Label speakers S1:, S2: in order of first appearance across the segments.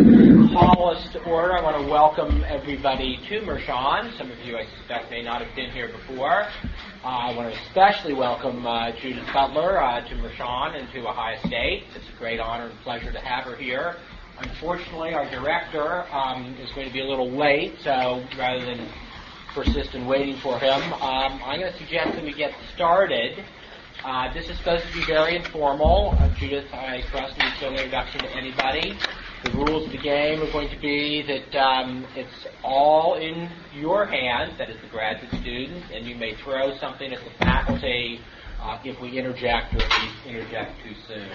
S1: call us to order. I want to welcome everybody to Mershon. Some of you, I suspect, may not have been here before. Uh, I want to especially welcome uh, Judith Butler uh, to Mershon and to Ohio State. It's a great honor and pleasure to have her here. Unfortunately, our director um, is going to be a little late, so rather than persist in waiting for him, um, I'm going to suggest that we get started. Uh, this is supposed to be very informal. Uh, Judith, I trust needs no introduction to anybody. The rules of the game are going to be that um, it's all in your hands, that is the graduate students, and you may throw something at the faculty uh, if we interject or if we interject too soon.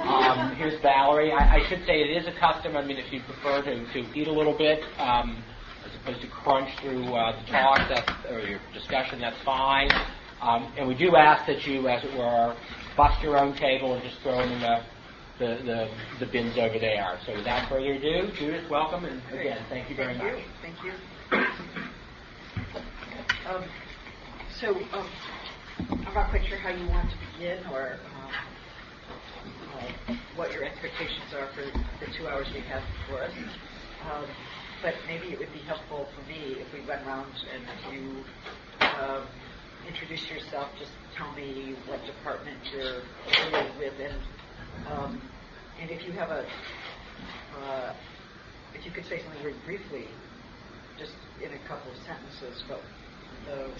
S1: Um, here's Valerie. I, I, should say it is a custom. I mean, if you prefer to, to eat a little bit um, as opposed to crunch through uh, the talk that's, or your discussion, that's fine. Um, and we do ask that you, as it were, bust your own table and just throw them in the, the, the, the bins over there. So without further ado, Judith, welcome, and again, thank you very
S2: thank
S1: much.
S2: You. Thank you. Um, so, um, I'm not quite sure how you want to begin or um, uh, what your expectations are for the two hours we have before us. Um, but maybe it would be helpful for me if we went around and you um, introduce yourself, just tell me what department you're affiliated with, and um, and if you have a, uh, if you could say something very briefly, just in a couple of sentences, but the,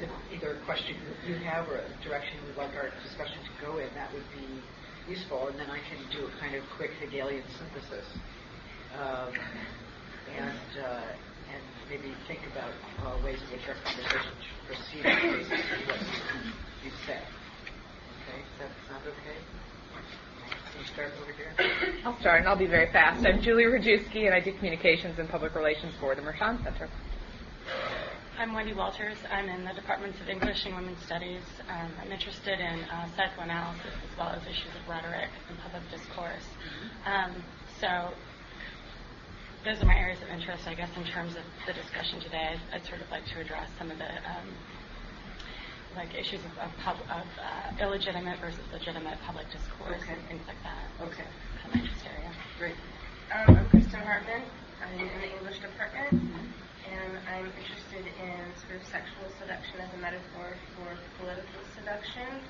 S2: the, either a question you have or a direction you would like our discussion to go in, that would be useful, and then I can do a kind of quick Hegelian synthesis. Um, and uh, and maybe think about uh, ways in which our conversation should proceed based on what you, say. Okay, does that okay? Can you start over here?
S3: I'll start, and I'll be very fast. I'm Julie Rajewski, and I do communications and public relations for the Mershon Center.
S4: I'm Wendy Walters. I'm in the Departments of English and Women's Studies. Um, I'm interested in uh, psychoanalysis as well as issues of rhetoric and public discourse. Um, so those are my areas of interest, I guess, in terms of the discussion today. I'd, I'd sort of like to address some of the um, like issues of, of, pub, of uh, illegitimate versus legitimate public discourse
S2: okay.
S4: and things like that.
S2: Okay.
S4: Kind of interest area.
S2: Great.
S5: Um, I'm Kristen Hartman. I'm in the English department,
S2: mm-hmm.
S5: and I'm interested in sort of sexual seduction as a metaphor for political seduction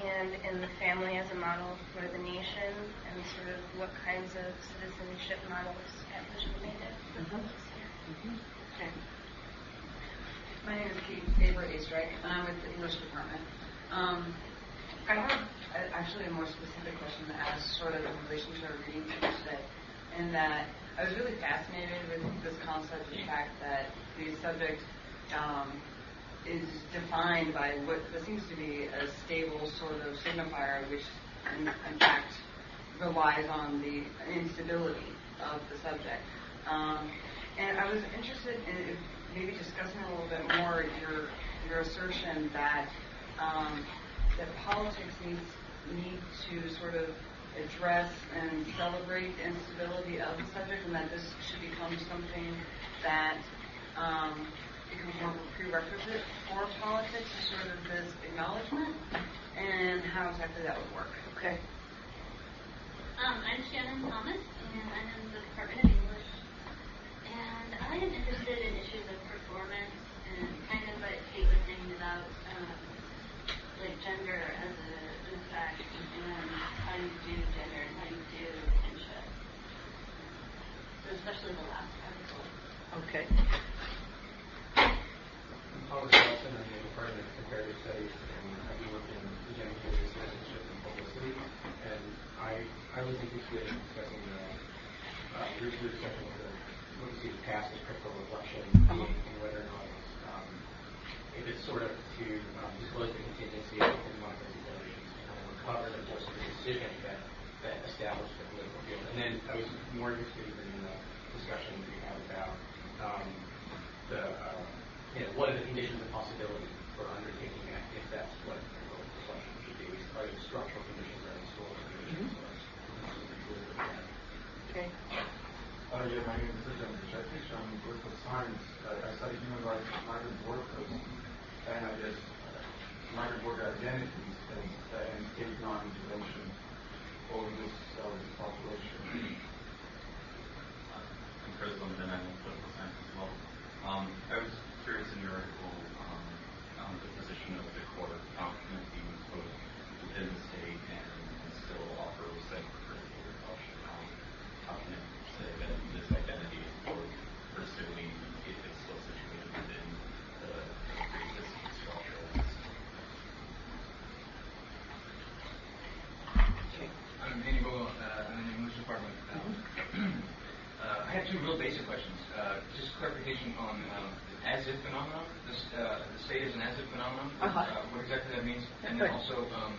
S5: and in the family as a model for the nation and sort of what kinds of citizenship models should be made
S2: mm-hmm. mm-hmm. Okay.
S6: My name is Kate Saber Astrike, and I'm with the English department. Um, I have a, actually a more specific question to ask, sort of in relation to our reading today, in that I was really fascinated with this concept of the fact that the subject um, is defined by what, what seems to be a stable sort of signifier, which in, in fact relies on the instability of the subject. Um, and I was interested in maybe discussing a little bit more your your assertion that um, that politics needs need to sort of address and celebrate the instability of the subject, and that this should become something that um, becomes more of a prerequisite for politics, sort of this acknowledgement, and how exactly that would work.
S2: Okay.
S7: Um, I'm Shannon Thomas, and I'm in the Department of English. And I am interested in issues of performance and kind of what Kate was saying about um, like gender as a an effect and how you do gender and how you do kinship. So especially the last article.
S2: Okay.
S8: Thomas Nelson, I'm in the Department of Comparative Studies, and I do work in gender citizenship and publicity. And I, I was interested in discussing the, uh, your, your discussion of the, what you see as past as critical reflection
S2: Uh-huh.
S8: and whether or not it's, um, if it's sort of to um, disclose the contingency within one of those evaluations to kind of recover the course of the decision that, that established the political field. And then I was more interested in the discussion we had about um, the uh, you know, what are the conditions of possibility for undertaking that, if that's what the reflection should be? Are there structural conditions or historical conditions?
S2: Mm-hmm. Okay.
S9: Uh, yeah, my name is Bichetich. I'm with the science. I, I study human rights migrant workers, and I guess uh, migrant worker identities and, uh, and state non-intervention over this, uh, this population.
S10: I have two real basic questions. Uh, just clarification on um, the as-if phenomenon. This, uh, the state is an as-if phenomenon.
S2: Uh-huh.
S10: Uh, what exactly that means, and then also um,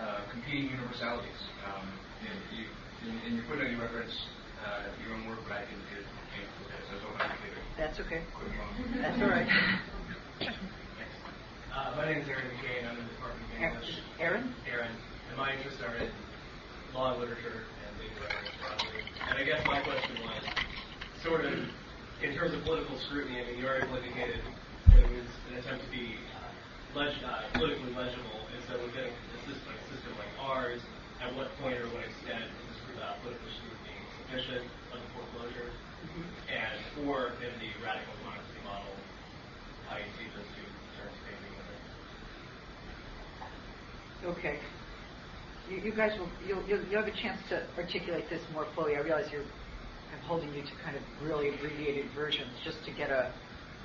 S10: uh, competing universalities. Um, you know, you, in, in your footnote, you reference uh, your own work, but I didn't get it. Okay, so I was hoping I could get it.
S2: That's okay.
S10: Quick one.
S2: That's all right.
S11: Uh, my name is Aaron McCain. I'm in the Department of English.
S2: Aaron?
S11: Aaron. And my interests are in law and literature and legal writing broadly. And I guess my question was sort of in terms of political scrutiny. I mean, you already indicated that it was an attempt to be uh, leg- uh, politically legible. And so within a system, like, a system like ours, at what point or what extent is this uh, political scrutiny sufficient of the foreclosure? And or in the radical democracy model, how you see those two terms facing with it?
S2: Okay. You, you guys will, you'll, you'll, you'll have a chance to articulate this more fully. I realize you're, I'm holding you to kind of really abbreviated versions just to get a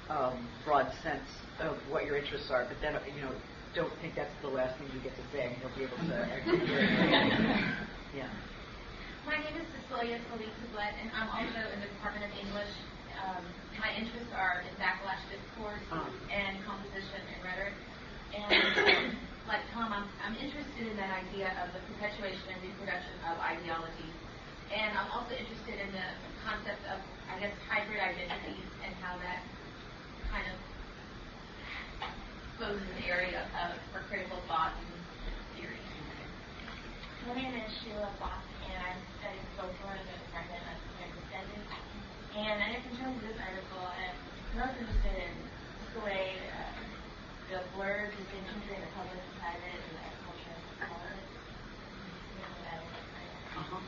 S2: um, broad sense of what your interests are. But then, you know, don't think that's the last thing you get to say, and you'll be able to yeah.
S7: My name is Cecilia Felipe Sublette, and I'm also in the Department of English. Um, my interests are in backlash discourse
S2: Um.
S7: and composition and rhetoric. And um, like Tom, I'm, I'm interested in that idea of the perpetuation and reproduction of ideologies. And I'm also interested in the concept of, I guess, hybrid identities and how that kind of exposes an area of, for critical thought and theory.
S12: My name is Sheila Fox, and I'm studying in the Department of Studies. And I guess in terms of this article, I'm most interested in the way the distinction between the public and private and the culture and color. You know, that is kind of-
S2: Uh-huh.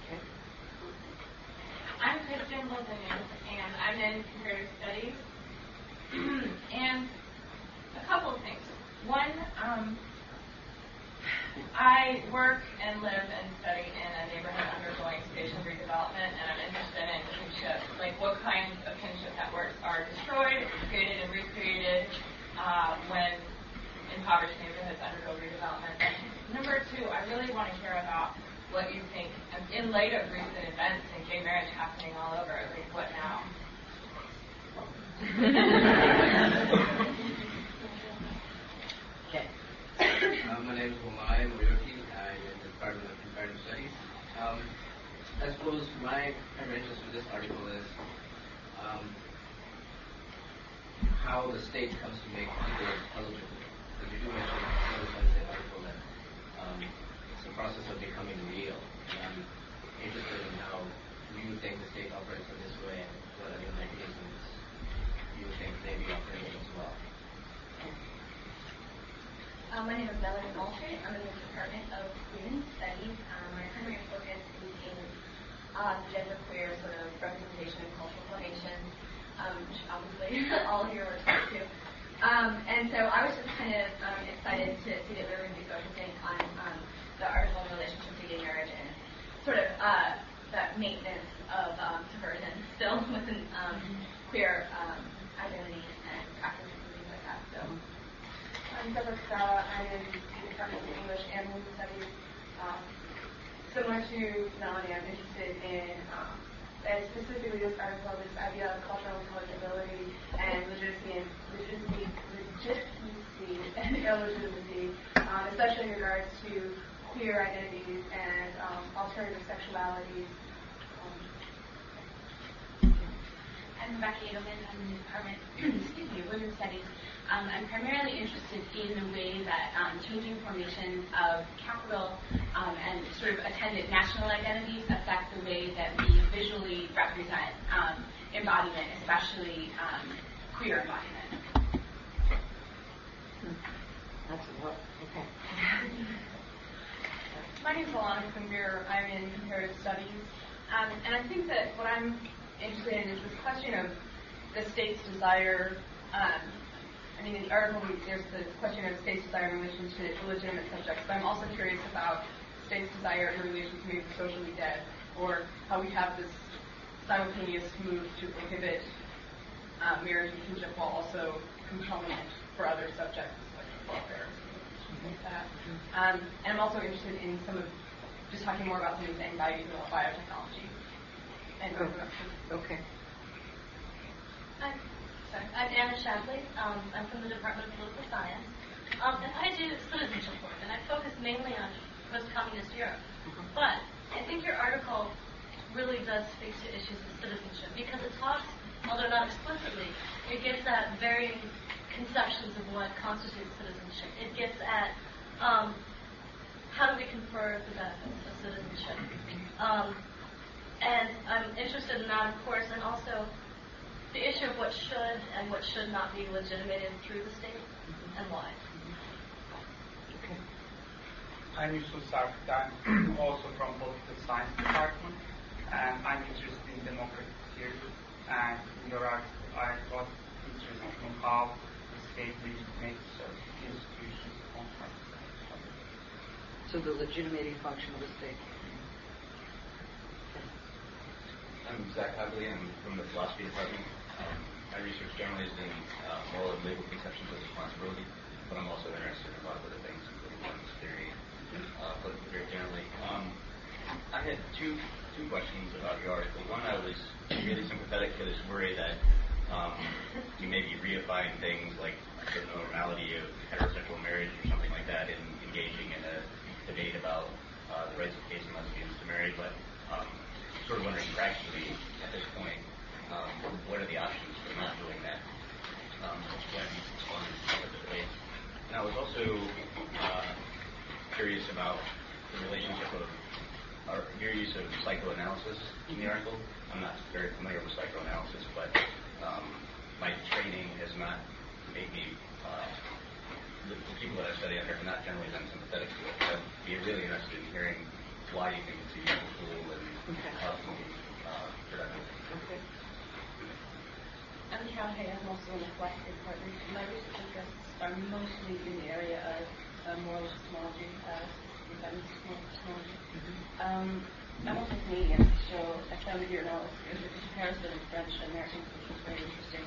S2: Okay.
S12: I'm Kristen Wilson, and I'm in comparative studies. and a couple of things. One, um, I work and live and study in a neighborhood undergoing station redevelopment, and I'm interested in kinship, like what kinds of kinship networks are destroyed, created, and recreated uh, when impoverished neighborhoods undergo redevelopment. And number two, I really want to hear about what you think, in light of recent events and gay marriage happening all over, like what now?
S2: Okay.
S13: Uh, my name is Humay Moyoki. I'm in the Department of Comparative Studies. Um, I suppose my interest with this article is um, how the state comes to make people eligible. Because you do mention in the article that um, it's a process of becoming real. And I'm interested in how you think the state operates in this way and what other mechanisms you think may be operating as well.
S12: Um, my name is Melanie Moultrie. I'm in the Department of Women's Studies. Um, my primary focus is in uh, genderqueer sort of representation and cultural formation, um, which obviously all here are exposed to. Um, and so I was just kind of um, excited to see that we were going to be focusing on um, the article relationship to gay marriage and sort of uh, that maintenance of um, subversion still within um, queer um, identities and practices and things like that. So.
S14: I'm Deborah Scala. I'm in Department of English and. Um, similar to Melanie, I'm interested in, um, and specifically this article, this idea of cultural intelligibility and legitimacy and legitimacy, legitimacy and illegitimacy, um, especially in regards to queer identities and um, alternative sexualities. Um,
S7: I'm Rebecca Edelman. I'm in the Department excuse me, Women's Studies. Um, I'm primarily interested in the way that um, changing formations of capital um, and sort of attendant national identities affect the way that we visually represent um, embodiment, especially um, queer embodiment.
S2: That's a lot. Okay.
S14: My name is Alana Quimbeer. I'm in comparative studies. Um, and I think that what I'm interested in is this question of the state's desire. Um, I mean, in the article, there's the question of the state's desire in relation to illegitimate subjects, but I'm also curious about the state's desire in relation to maybe socially dead, or how we have this simultaneous move to prohibit uh, marriage and kinship while also compelling it for other subjects like welfare and things like that. Um, and I'm also interested in some of just talking more about some of these anxieties about biotechnology
S15: and
S2: Go.
S15: interruption.
S2: Okay.
S16: I'm sorry. I'm Anna Shadley. Um, I'm from the Department of Political Science. Um, and I do citizenship work, and I focus mainly on post-communist Europe. But I think your article really does speak to issues of citizenship because it talks, although not explicitly, it gets at varying conceptions of what constitutes citizenship. It gets at um, how do we confer the benefits of citizenship. Um, and I'm interested in that, of course, and also the issue of what should and what should not be legitimated through the state mm-hmm. and why.
S17: I'm Yusuf Sarktan, also from Political Science Department, and I'm interested in democratic theory. And in your article, I was interested in how the state legitimates certain institutions contract.
S2: So the legitimating function of the state.
S18: I'm Zach Hadley. I'm from the philosophy department. My research generally is in uh, moral and legal conceptions of responsibility, but I'm also interested in a lot of other things, including feminist theory, uh, theory generally. Um, I had two two questions about your article. One, I was really sympathetic to this worry that um, you may be reifying things like the normality of heterosexual marriage or something like that in engaging in a debate about uh, the rights of gays and lesbians to marry, but um, sort of wondering practically at this point, um, what are the options for not doing that um, when of the debate? And I was also uh, curious about the relationship of or your use of psychoanalysis in the article. I'm not very familiar with psychoanalysis, but um, my training has not made me. Uh, the, the people that I study under have not generally been sympathetic to it. So I'd be really interested in hearing why you think it's a useful tool and
S2: Okay.
S18: how it can be uh, productive.
S15: I'm Carol Hay. I'm also in the philosophy department. My research interests are mostly in the area of uh, moral epistemology, uh, epistemology. Um, I'm also Canadian, so I found your analysis, the comparison of French and American culture very interesting.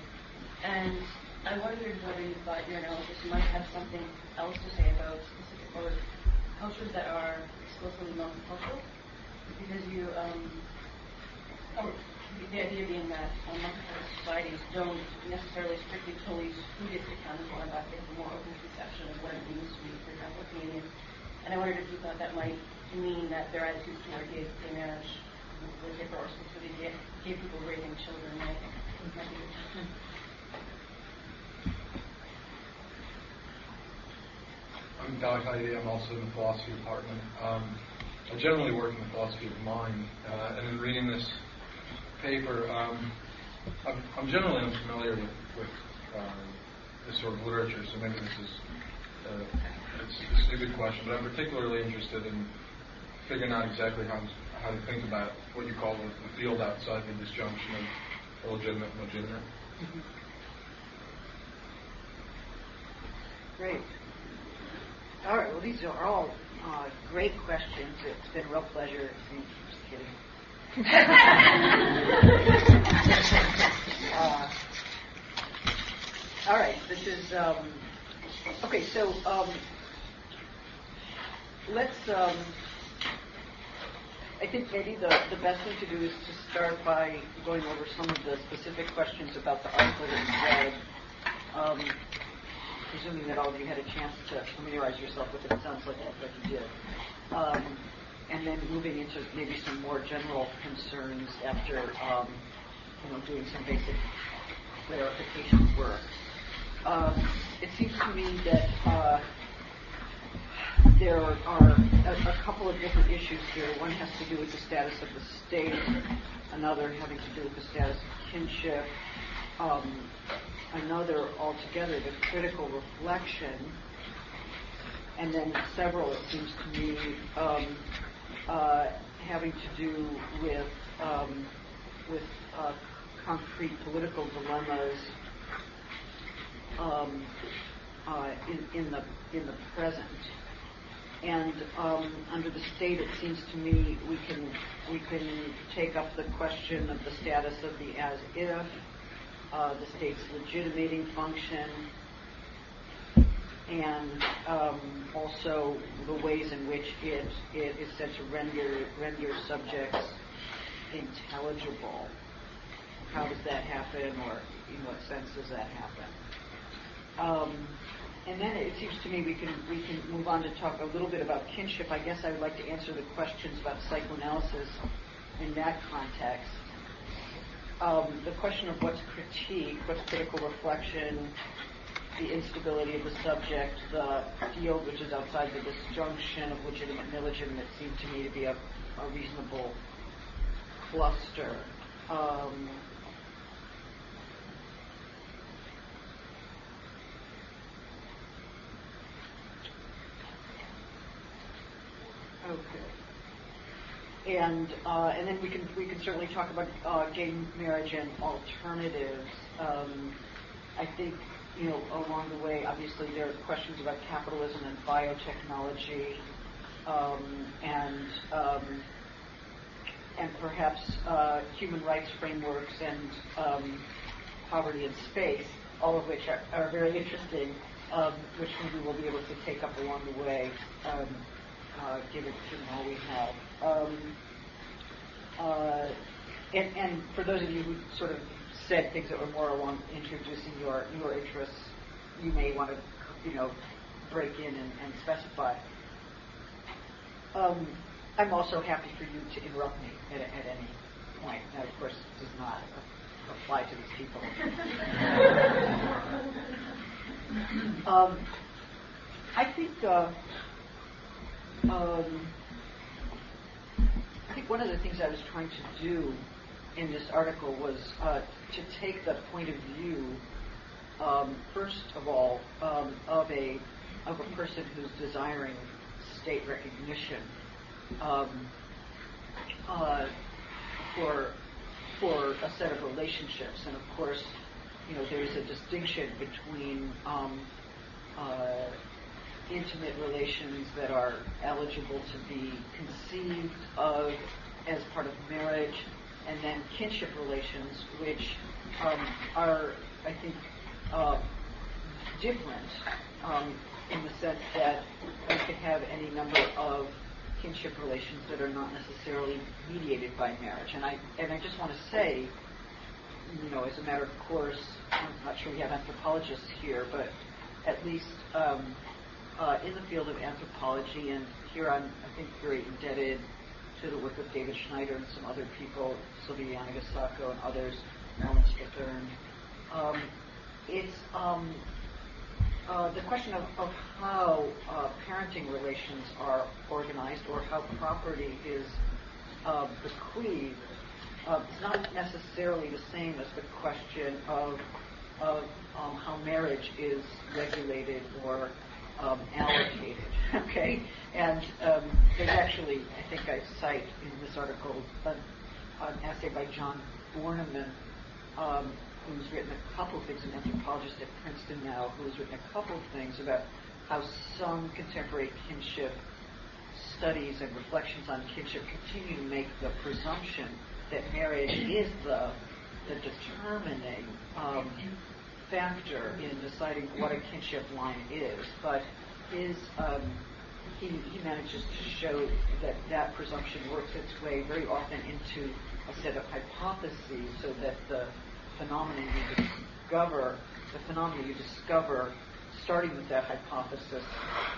S15: And I wondered whether you thought your analysis might have something else to say about specific or cultures that are explicitly multicultural, because you, um, the- idea being that uh, societies don't necessarily strictly police who gets accounted for, but they have a more open conception of what it means to be, for example, Canadian. And I wondered if you thought that might mean that their attitudes toward gay, gay marriage would differ, or specifically gay, gay people raising children might, might be different.
S9: I'm Doug Heidi. I'm also in the philosophy department. Um, I generally work in the philosophy of mind, uh, and in reading this paper, um, I'm, I'm generally unfamiliar with, with uh, this sort of literature, so maybe this is uh, it's, a good question. But I'm particularly interested in figuring out exactly how how to think about what you call the, the field outside the disjunction of illegitimate and legitimate.
S2: Great. All right. Well, these are all uh, great questions. It's been a real pleasure. Just kidding. Uh, all right. This is um, okay. So um, let's. Um, I think maybe the, the best thing to do is to start by going over some of the specific questions about the article that you read. Um, presuming that all of you had a chance to familiarize yourself with it, it sounds like, like you did. And then moving into maybe some more general concerns after, um, you know, doing some basic clarification work. Um, it seems to me that uh, there are a, a couple of different issues here. One has to do with the status of the state, another having to do with the status of kinship, um, another altogether, the critical reflection, and then several, it seems to me, um, uh, having to do with um, with uh, concrete political dilemmas um, uh, in, in the in the present. And um, under the state, it seems to me we can we can take up the question of the status of the as if, uh, the state's legitimating function, and um, also the ways in which it, it is said to render render subjects intelligible, how does that happen, or in what sense does that happen? Um, and then it seems to me we can we can move on to talk a little bit about kinship. I guess I would like to answer the questions about psychoanalysis in that context. Um, the question of what's critique, what's critical reflection, the instability of the subject, the field which is outside the disjunction of legitimate and illegitimate seemed to me to be a, reasonable cluster. Um, Okay. And uh, and then we can we can certainly talk about uh, gay marriage and alternatives. Um, I think you know along the way, obviously there are questions about capitalism and biotechnology, um, and um, and perhaps uh, human rights frameworks and um, poverty in space, all of which are, are very interesting, um, which maybe we'll be able to take up along the way. Um, uh, given, all we have. Um, uh, and, and for those of you who sort of said things that were more along introducing your your interests, you may want to you know break in and, and specify. Um, I'm also happy for you to interrupt me at, at any point. That, of course, does not apply to these people. um, I think. Uh, um, I think one of the things I was trying to do in this article was uh, to take the point of view, um, first of all, um, of a of a person who's desiring state recognition um, uh, for for a set of relationships, and of course, you know, there's a distinction between um, uh, intimate relations that are eligible to be conceived of as part of marriage, and then kinship relations, which um, are, I think, uh, different um, in the sense that you can have any number of kinship relations that are not necessarily mediated by marriage. And I and I just want to say, you know, as a matter of course, I'm not sure we have anthropologists here, but at least um, uh, in the field of anthropology, and here I'm, I think, very indebted the work of David Schneider and some other people, Sylvia Yanagisako and others, Ellen Strathern. Um, it's um, uh, the question of, of how uh, parenting relations are organized or how property is uh, bequeathed uh, is not necessarily the same as the question of, of um, how marriage is regulated or um, allocated. okay, and um, there's actually, I think I cite in this article an, an essay by John Borneman, um, who's written a couple of things, an anthropologist at Princeton now, who's written a couple of things about how some contemporary kinship studies and reflections on kinship continue to make the presumption that marriage is the the determining um, factor in deciding what a kinship line is, but his um, he, he manages to show that that presumption works its way very often into a set of hypotheses, so that the phenomena you discover, the phenomena you discover, starting with that hypothesis,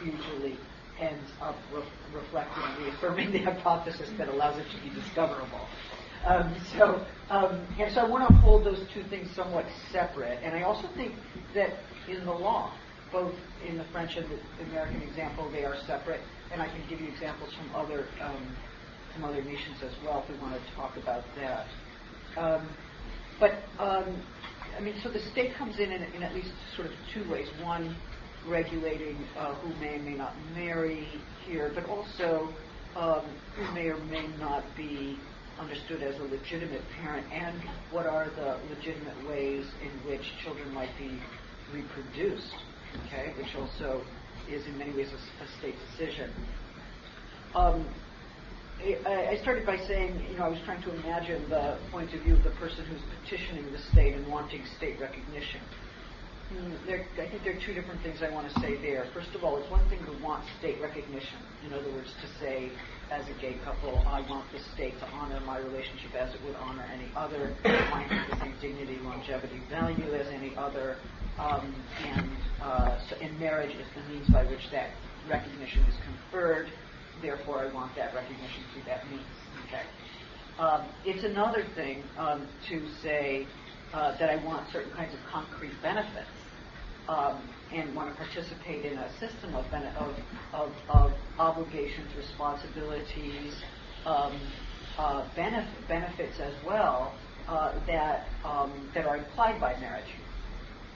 S2: usually ends up re- reflecting reaffirming the hypothesis that allows it to be discoverable. Um, so, um, and so I want to hold those two things somewhat separate. And I also think that in the law, both in the French and the American example, they are separate. And I can give you examples from other um, from other nations as well if we want to talk about that. Um, but um, I mean, so the state comes in, in in at least sort of two ways. One, regulating uh, who may and may not marry here, but also um, who may or may not be understood as a legitimate parent, and what are the legitimate ways in which children might be reproduced, okay, which also is in many ways a, a state decision. Um, I, started by saying, you know, I was trying to imagine the point of view of the person who's petitioning the state and wanting state recognition. Mm, there, I think there are two different things I want to say there. First of all, it's one thing to want state recognition. In other words, to say, as a gay couple, I want the state to honor my relationship as it would honor any other, mine the same dignity, longevity, value as any other, um, and, uh, so, and marriage is the means by which that recognition is conferred. Therefore, I want that recognition through that means. Okay. Um, it's another thing um, to say uh, that I want certain kinds of concrete benefits um, and want to participate in a system of, of, of, of obligations, responsibilities, um, uh, benef- benefits as well uh, that um, that are implied by marriage.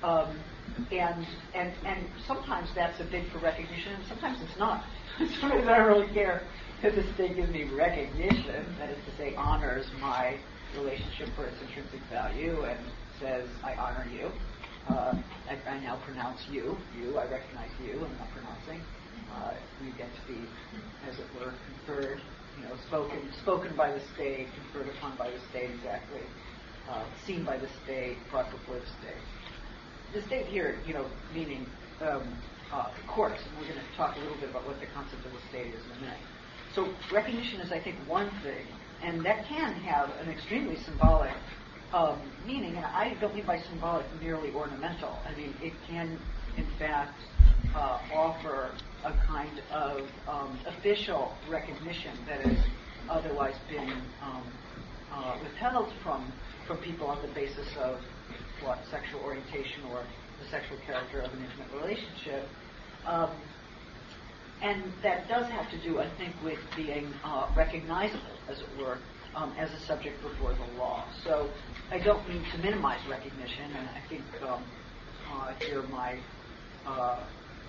S2: Um, and and and sometimes that's a bid for recognition, and sometimes it's not. sometimes I don't really care if the state gives me recognition, that is to say, honors my relationship for its intrinsic value and says, I honor you. Uh, I, I, now pronounce you, you, I recognize you, I'm not pronouncing. Uh, get to be, as it were, conferred, you know, spoken, spoken by the state, conferred upon by the state exactly, uh, seen by the state, brought before the state. The state here, you know, meaning um, uh, courts, and we're going to talk a little bit about what the concept of the state is in a minute. So recognition is, I think, one thing, and that can have an extremely symbolic um, meaning, and I don't mean by symbolic merely ornamental. I mean it can, in fact, uh, offer a kind of um, official recognition that has otherwise been um, uh, withheld from from people on the basis of what sexual orientation or the sexual character of an intimate relationship. Um, and that does have to do, I think, with being uh, recognizable, as it were, um, as a subject before the law. So I don't mean to minimize recognition, and I think um, uh, here my uh,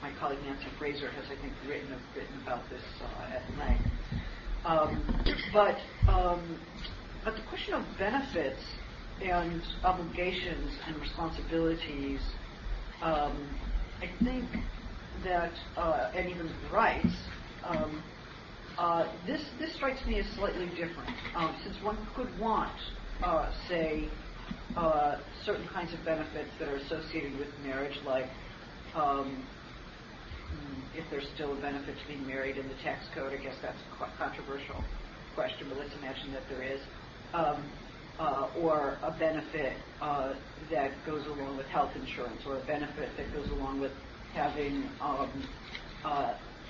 S2: my colleague Nancy Fraser has, I think, written written about this uh, at length. Um, but um, but the question of benefits and obligations and responsibilities, um, I think that uh, and even rights. Uh, this this strikes me as slightly different, um, since one could want, uh, say, uh, certain kinds of benefits that are associated with marriage, like um, mm, if there's still a benefit to being married in the tax code. I guess that's a controversial question, but let's imagine that there is. Um, or a benefit that goes along with health insurance, or a benefit that goes along with having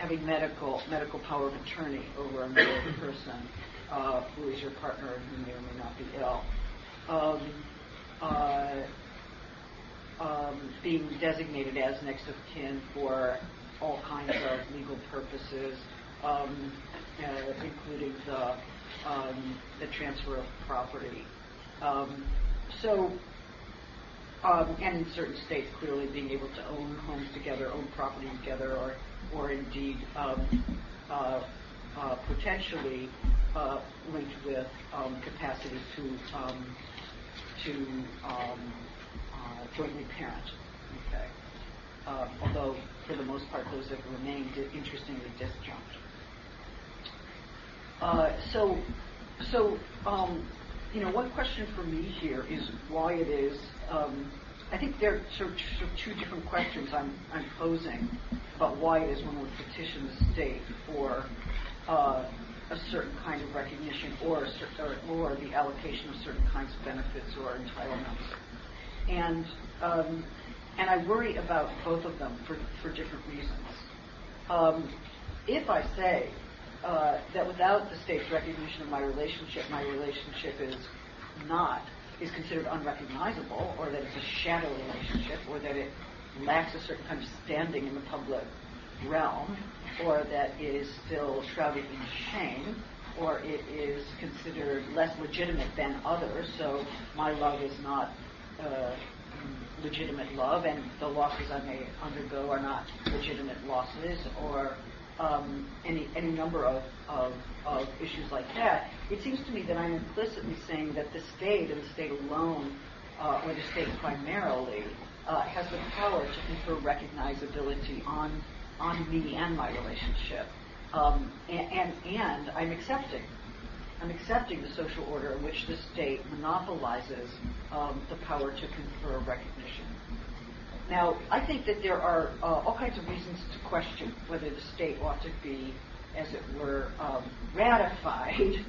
S2: having medical medical power of attorney over another person uh, who is your partner and who may or may not be ill. Um, uh, um, being designated as next of kin for all kinds of legal purposes, um, uh, including the um, the transfer of property. Um, so um, and in certain states, clearly being able to own homes together, own property together, or, or indeed um, uh, uh, potentially uh, linked with um, capacity to um, to um, uh, jointly parent. Okay, um, although for the most part those have remained interestingly disjunct. Uh, so, so you know, one question for me here is why it is um, I think there are sort of, sort of two different questions I'm, I'm, posing about why it is one would petition the state for uh, a certain kind of recognition or, or, or, the allocation of certain kinds of benefits or entitlements. And, um, and I worry about both of them for, for different reasons. Um, if I say uh, that without the state's recognition of my relationship, my relationship is not is considered unrecognizable, or that it's a shadow relationship, or that it lacks a certain kind of standing in the public realm, or that it is still shrouded in shame, or it is considered less legitimate than others. So my love is not uh, legitimate love, and the losses I may undergo are not legitimate losses, or um, any any number of, of, of issues like that, it seems to me that I'm implicitly saying that the state and the state alone, uh, or the state primarily, uh, has the power to confer recognizability on on me and my relationship, um, and, and and I'm accepting. I'm accepting the social order in which the state monopolizes um, the power to confer recognition. Now, I think that there are uh, all kinds of reasons to question whether the state ought to be, as it were, um, ratified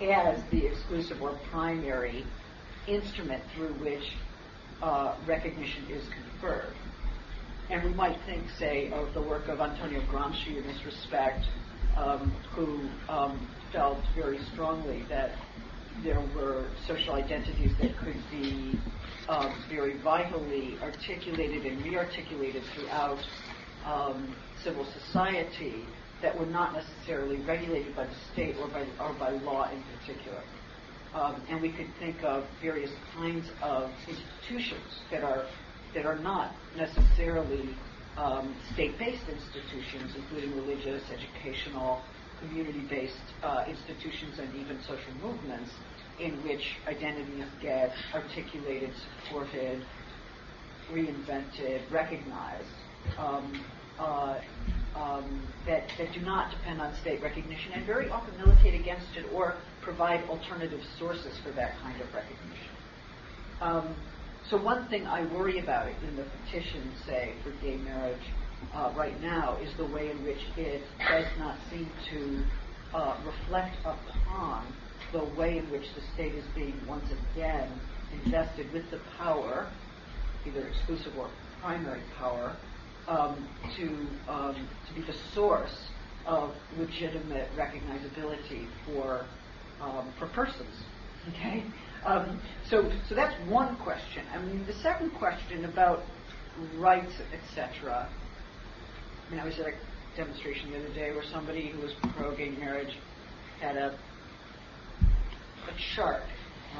S2: as the exclusive or primary instrument through which uh, recognition is conferred. And we might think, say, of the work of Antonio Gramsci in this respect, um, who um, felt very strongly that there were social identities that could be um, very vitally articulated and rearticulated throughout um, civil society that were not necessarily regulated by the state or by, or by law in particular. Um, and we could think of various kinds of institutions that are that are not necessarily um, state-based institutions, including religious, educational, community-based uh, institutions, and even social movements, in which identities get articulated, supported, reinvented, recognized, um, uh, um, that, that do not depend on state recognition and very often militate against it or provide alternative sources for that kind of recognition. Um, so one thing I worry about in the petition, say, for gay marriage uh, right now is the way in which it does not seem to uh, reflect upon the way in which the state is being once again invested with the power, either exclusive or primary power, um, to um, to be the source of legitimate recognizability for um, for persons. Okay, um, so so that's one question. I mean, the second question about rights, etc. I mean, I was at a demonstration the other day where somebody who was pro-gay marriage had a a chart.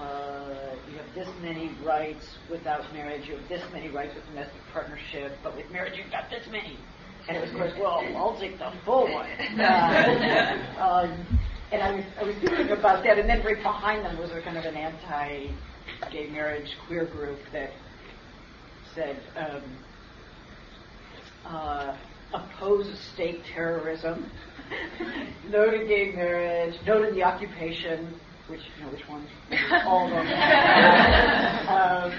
S2: Uh, you have this many rights without marriage. You have this many rights with domestic partnership, but with marriage you've got this many. And it was, of course, well, I'll take the full one. Uh, um, and I was, I was thinking about that, and then right behind them was a kind of an anti-gay marriage queer group that said, um, uh, oppose state terrorism, no to gay marriage, no to the occupation, which you know which one? All of them. um,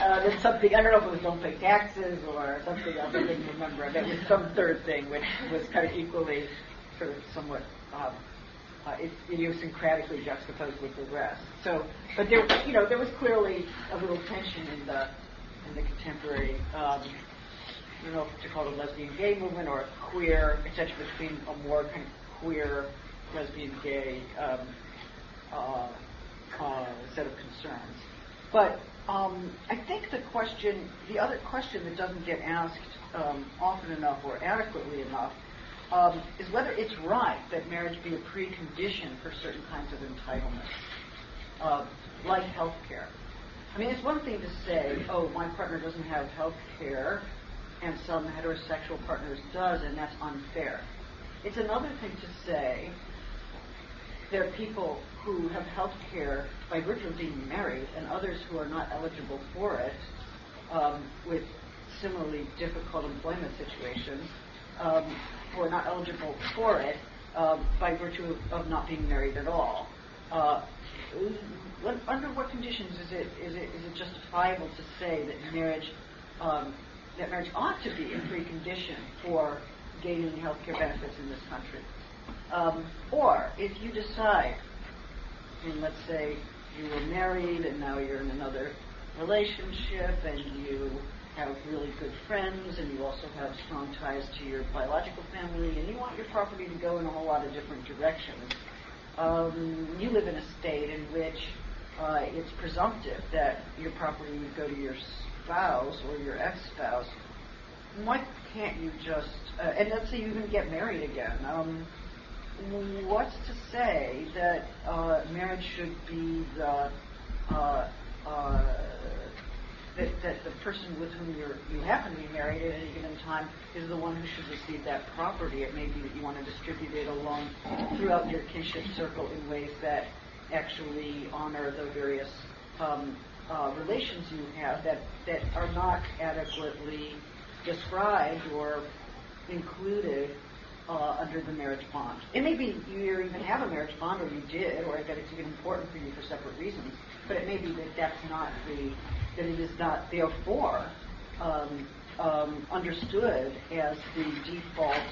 S2: uh, then something I don't know if it was don't pay taxes or something else. I didn't remember. That was some third thing, which was kind of equally sort of somewhat. Um, uh, idiosyncratically juxtaposed with the rest. So, but there, you know, there was clearly a little tension in the in the contemporary. Um, I don't know if to call it a lesbian gay movement or a queer, etc., between a more kind of queer lesbian gay um, set of concerns. But um, I think the question, the other question that doesn't get asked um, often enough or adequately enough, um, is whether it's right that marriage be a precondition for certain kinds of entitlements, uh, like health care. I mean, it's one thing to say, oh, my partner doesn't have health care, and some heterosexual partners does, and that's unfair. It's another thing to say there are people who have health care by virtue of being married and others who are not eligible for it um, with similarly difficult employment situations um, who are not eligible for it um, by virtue of not being married at all. Uh, under what conditions is it, is it is it justifiable to say that marriage um, that marriage ought to be a precondition for gaining health care benefits in this country? Um, or if you decide, and let's say you were married and now you're in another relationship and you have really good friends and you also have strong ties to your biological family and you want your property to go in a whole lot of different directions. Um, you live in a state in which uh, it's presumptive that your property would go to your spouse or your ex-spouse. Why can't you just, uh, and let's say you even get married again. Um, what's to say that uh, marriage should be the uh, uh, that, the person with whom you you happen to be married at any given time is the one who should receive that property. It may be that you want to distribute it along throughout your kinship circle in ways that actually honor the various um, relations you have that, that are not adequately described or included uh, under the marriage bond. It may be you even have a marriage bond, or you did, or that it's even important for you for separate reasons. But it may be that that's not the that it is not therefore um, um, understood as the default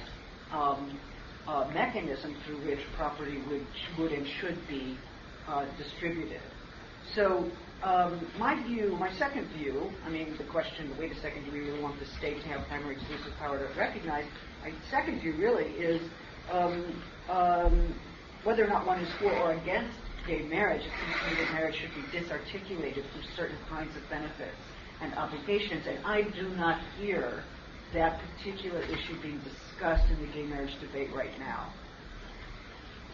S2: um, uh, mechanism through which property would, would and should be uh, distributed. So um, my view, my second view, I mean the question, wait a second, do we really want the state to have primary exclusive power to recognize? My second view really is um, um, whether or not one is for or against gay marriage, it seems to me that marriage should be disarticulated from certain kinds of benefits and obligations, and I do not hear that particular issue being discussed in the gay marriage debate right now.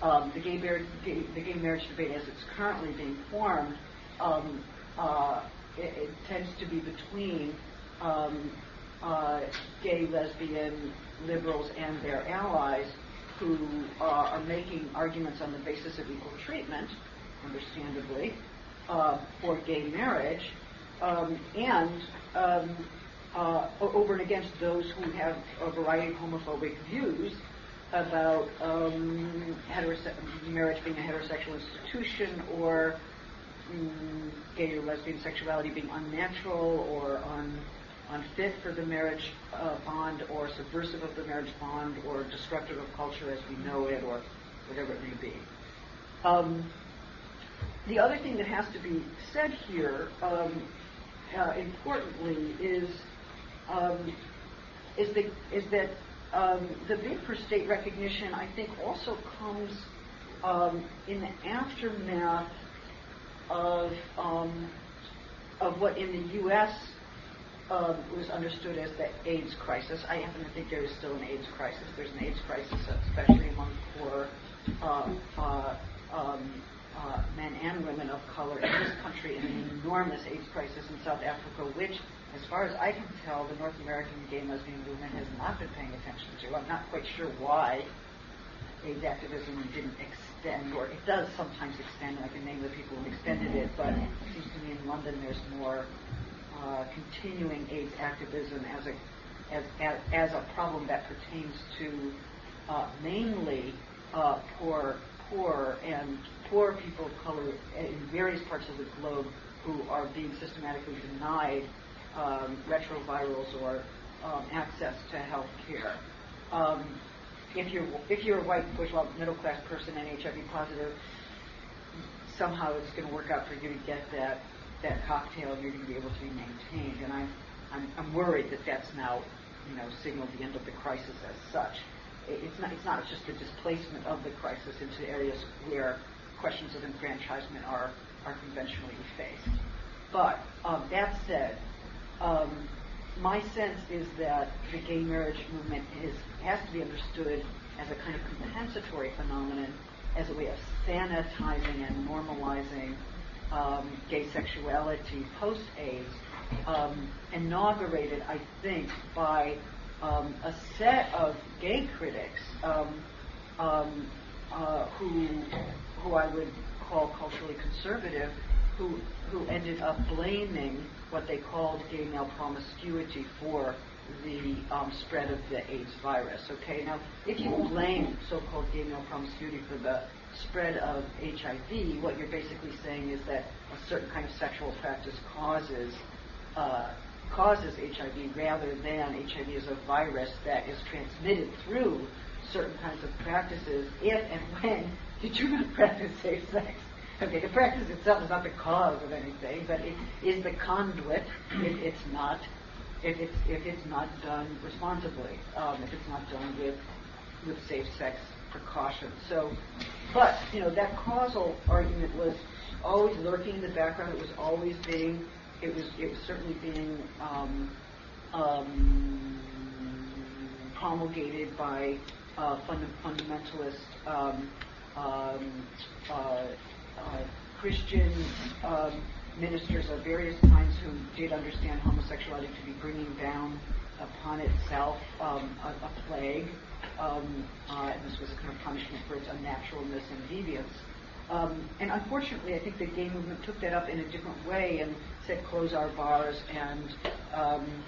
S2: Um, the, gay mar- gay, the gay marriage debate, as it's currently being formed, um, uh, it, it, tends to be between um, uh, gay, lesbian, liberals, and their allies who uh, are making arguments on the basis of equal treatment, understandably, uh, for gay marriage, um, and um, uh, over and against those who have a variety of homophobic views about um, heterose- marriage being a heterosexual institution or um, gay or lesbian sexuality being unnatural or un- unfit for the marriage uh, bond or subversive of the marriage bond or destructive of culture as we know it or whatever it may be. Um, the other thing that has to be said here, um, uh, importantly, is um, is, the, is that um, the bid for state recognition, I think, also comes um, in the aftermath of um, of what in the U.S. Uh, was understood as the AIDS crisis. I happen to think there is still an AIDS crisis. There's an AIDS crisis, especially among poor uh, uh, um, uh, men and women of color in this country, and an enormous AIDS crisis in South Africa, which as far as I can tell, the North American gay and lesbian movement has not been paying attention to. I'm not quite sure why AIDS activism didn't extend, or it does sometimes extend, I can name the people who extended it, but it seems to me in London there's more uh, continuing AIDS activism as a as, as, as, a problem that pertains to uh, mainly uh, poor poor and poor people of color in various parts of the globe who are being systematically denied um, retrovirals or um, access to health care. Um, if you're if you're a white bourgeois middle class person and HIV positive, somehow it's going to work out for you to get that that cocktail you're going to be able to be maintained. And I'm I'm, I'm worried that that's now you know signaled the end of the crisis as such. it's not it's not just the displacement of the crisis into areas where questions of enfranchisement are are conventionally faced. But um, that said, um, my sense is that the gay marriage movement is, has to be understood as a kind of compensatory phenomenon, as a way of sanitizing and normalizing um, gay sexuality post-AIDS, um, inaugurated, I think, by um, a set of gay critics um, um, uh, who, who I would call culturally conservative, who, who ended up blaming what they called gay male promiscuity for the um, spread of the AIDS virus. Okay, now if you blame so-called gay male promiscuity for the spread of HIV, what you're basically saying is that a certain kind of sexual practice causes uh, causes HIV rather than HIV is a virus that is transmitted through certain kinds of practices if and when you do not practice safe sex. Okay, the practice itself is not the cause of anything, but it is the conduit if it's not if it's if it's not done responsibly, um, if it's not done with with safe sex precautions. So, but you know that causal argument was always lurking in the background. It was always being it was it was certainly being um, um, promulgated by uh, funda- fundamentalist um, um uh, uh, Christian um, ministers of various kinds who did understand homosexuality to be bringing down upon itself um, a, a, plague. Um, uh, and this was a kind of punishment for its unnaturalness and deviance. Um, and unfortunately, I think the gay movement took that up in a different way and said, close our bars and um,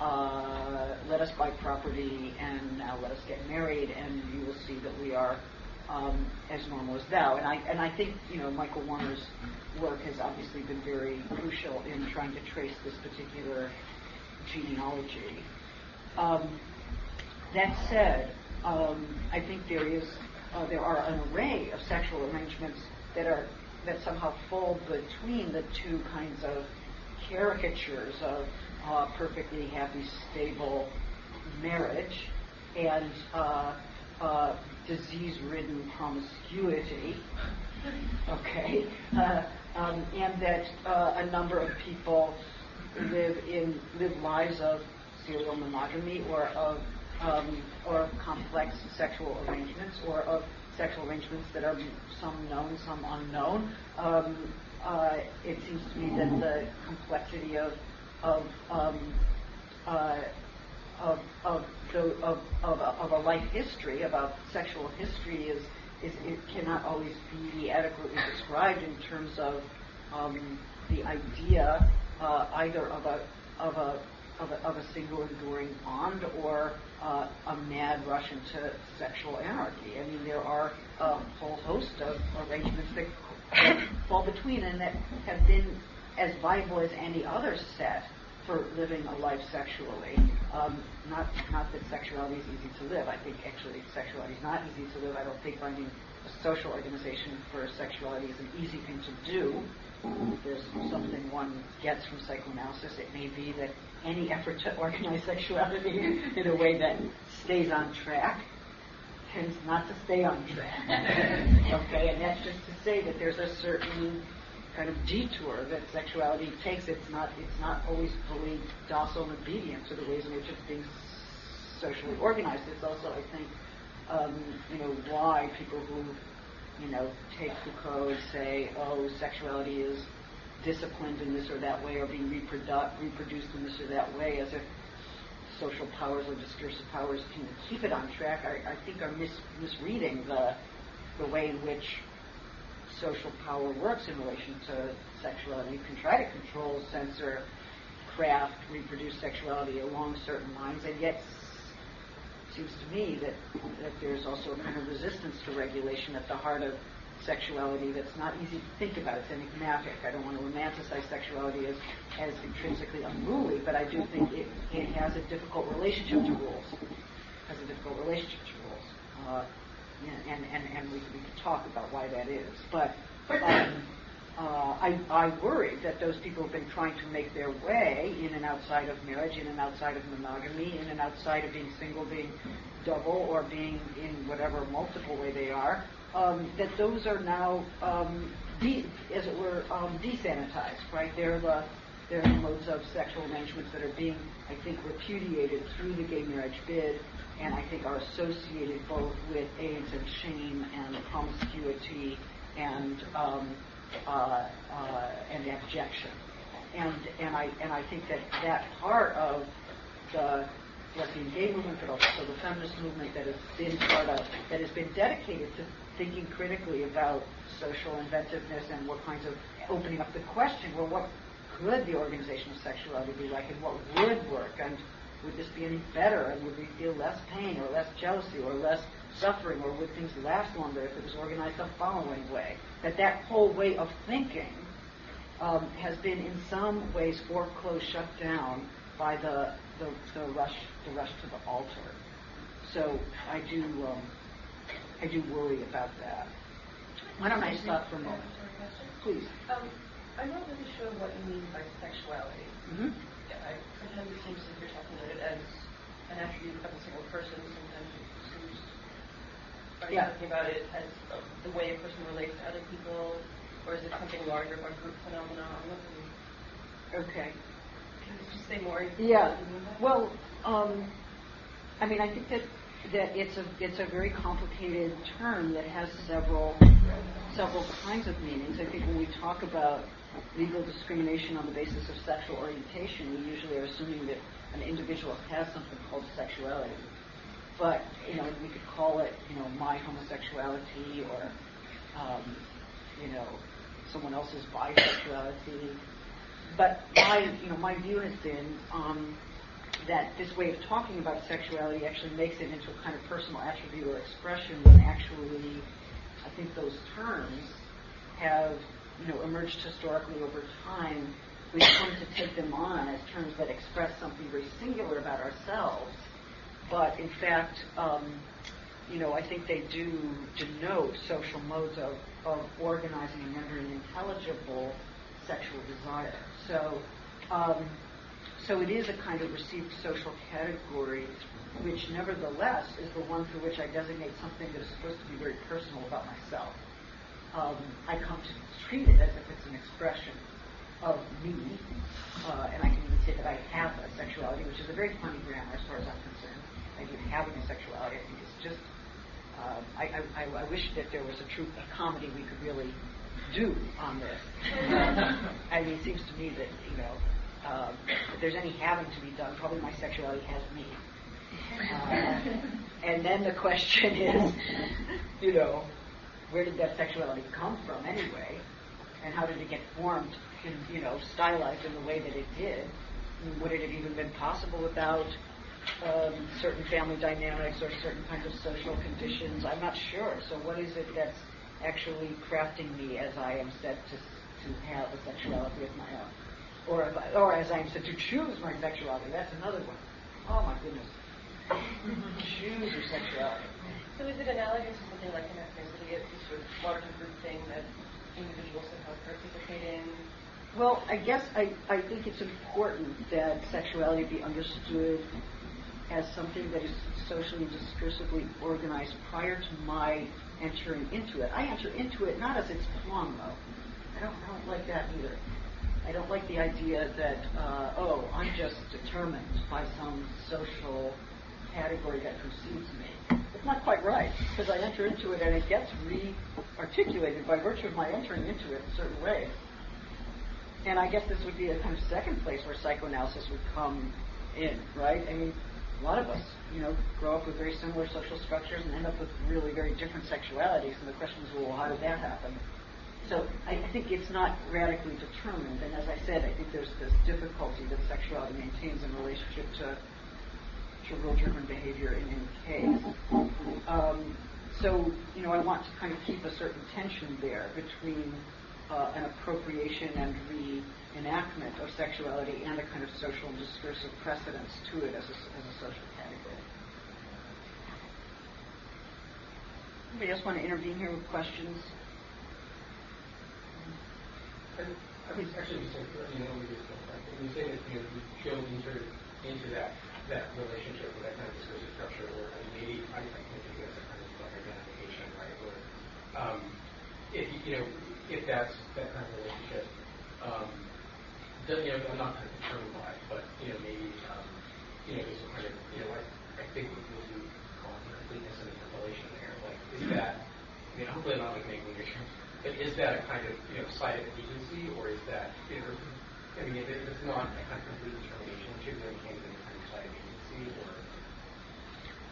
S2: uh, let us buy property and now let us get married, and you will see that we are um, as normal as thou. And I and I think you know Michael Warner's work has obviously been very crucial in trying to trace this particular genealogy. Um, that said, um, I think there is uh, there are an array of sexual arrangements that are that somehow fall between the two kinds of caricatures of uh, perfectly happy, stable marriage and uh, uh, disease-ridden promiscuity. Okay, uh, um, and that uh, a number of people live in live lives of serial monogamy or of um, or complex sexual arrangements or of sexual arrangements that are some known, some unknown. Um, uh, it seems to me that the complexity of of um, uh, of of, the, of, of, a, of a life history about sexual history is is it cannot always be adequately described in terms of um, the idea uh, either of a of a of a, of a single enduring bond or uh, a mad rush into sexual anarchy. I mean, there are a whole host of arrangements that fall between and that have been as viable as any other set for living a life sexually. Um, not not that sexuality is easy to live. I think actually sexuality is not easy to live. I don't think finding a social organization for sexuality is an easy thing to do. There's something one gets from psychoanalysis. It may be that any effort to organize sexuality in a way that stays on track tends not to stay on track. okay, and that's just to say that there's a certain kind of detour that sexuality takes. It's not it's not always fully docile and obedient to the ways in which it's being socially organized. It's also, I think, um, you know, why people who you know take Foucault and say, oh, sexuality is disciplined in this or that way, or being reprodu- reproduced in this or that way, as if social powers or discursive powers can keep it on track, I, I think are mis- misreading the the way in which social power works in relation to sexuality. You can try to control, censor, craft, reproduce sexuality along certain lines, and yet seems to me that, that there's also a kind of resistance to regulation at the heart of sexuality that's not easy to think about. It's enigmatic. I don't want to romanticize sexuality as, as intrinsically unruly, but I do think it, it has a difficult relationship to rules. Has a difficult relationship to rules. Uh, and, and, and we, we could talk about why that is. But um, uh, I, I worry that those people have been trying to make their way in and outside of marriage, in and outside of monogamy, in and outside of being single, being double, or being in whatever multiple way they are, um, that those are now, um, de- as it were, um, desanitized, right? They're the they're the modes of sexual arrangements that are being, I think, repudiated through the gay marriage bid and I think are associated both with AIDS and shame and promiscuity and um, uh, uh, and abjection. And and I and I think that that part of the lesbian gay movement, but also the feminist movement that has been part of that has been dedicated to thinking critically about social inventiveness and what kinds of opening up the question. Well, what could the organization of sexuality be like, and what would work, and would this be any better? And would we feel less pain or less jealousy or less suffering? Or would things last longer if it was organized the following way? That that whole way of thinking um, has been in some ways foreclosed, shut down by the, the, the rush the rush to the altar. So I do um, I do worry about that. Why don't I stop for a moment? Please.
S19: Um, I'm not really sure what you mean by sexuality.
S2: Mm-hmm.
S19: I, sometimes it seems if you're talking about it as an attribute of a single person. Seems are you
S2: Yeah.
S19: talking about it as the way a person relates to other people, or is it something larger, a group phenomenon? What do you-
S2: Okay.
S19: Can you just say more?
S2: Yeah. Well, um, I mean, I think that that it's a it's a very complicated term that has several several kinds of meanings. I think when we talk about legal discrimination on the basis of sexual orientation, we usually are assuming that an individual has something called sexuality. But you know, we could call it you know my homosexuality or um, you know someone else's bisexuality. But my you know my view has been um, that this way of talking about sexuality actually makes it into a kind of personal attribute or expression when actually I think those terms have you know emerged historically over time we come to take them on as terms that express something very singular about ourselves. But in fact, um, you know, I think they do denote social modes of, of organizing and rendering intelligible sexual desire. So, um, so it is a kind of received social category, which nevertheless is the one through which I designate something that is supposed to be very personal about myself. Um, I come to treat it as if it's an expression of me, uh, and I can even say that I have a sexuality, which is a very funny grammar as far as I'm concerned. I think having a sexuality, I think, is just um, I, I, I, wish that there was a true a comedy we could really do on this. I mean, it seems to me that you know, um, if there's any having to be done, probably my sexuality has me. Uh, and then the question is, you know, where did that sexuality come from anyway, and how did it get formed, and you know, stylized in the way that it did? Would it have even been possible without um, certain family dynamics or certain kinds of social conditions. I'm not sure. So what is it that's actually crafting me as I am set to, to have a sexuality of my own? Or, if I, or as I am set to choose my sexuality. That's another one. Oh my goodness. choose your sexuality.
S19: So is it analogous to something like an ethnicity, a sort of larger group thing that individuals somehow participate in?
S2: Well, I guess I, I think it's important that sexuality be understood as something that is socially discursively organized prior to my entering into it. I enter into it not as its plum, though. I don't, I don't like that either. I don't like the idea that, uh, oh, I'm just determined by some social category that precedes me. It's not quite right, because I enter into it and it gets re-articulated by virtue of my entering into it in certain ways. And I guess this would be a kind of second place where psychoanalysis would come in, right? I mean, a lot of us, you know, grow up with very similar social structures and end up with really very different sexualities. And the question is, well, how did that happen? So I, I think it's not radically determined. And as I said, I think there's this difficulty that sexuality maintains in relationship to to rule-driven behavior in any case. Um, so, you know, I want to kind of keep a certain tension there between uh, an appropriation and reenactment of sexuality and a kind of social and discursive precedence to it as a, as a social category. Anybody else want to intervene here with questions?
S8: I was actually just you know, when you say that you know you go into into that that relationship with that kind of discursive structure, or maybe I, I think of as a kind of like identification, right? Where um, if you know if that's that kind of relationship, um, you know, I'm not kind of determined by it, but you know, maybe um, you know, there's a kind of you know, I, I think what you call completeness and interpellation there. Like, is that? I mean, hopefully I'm not like making weird terms, but is that a kind of you know side of agency, or is that you know, I mean, if it's not a kind of complete determination, should we be a kind of side of agency, or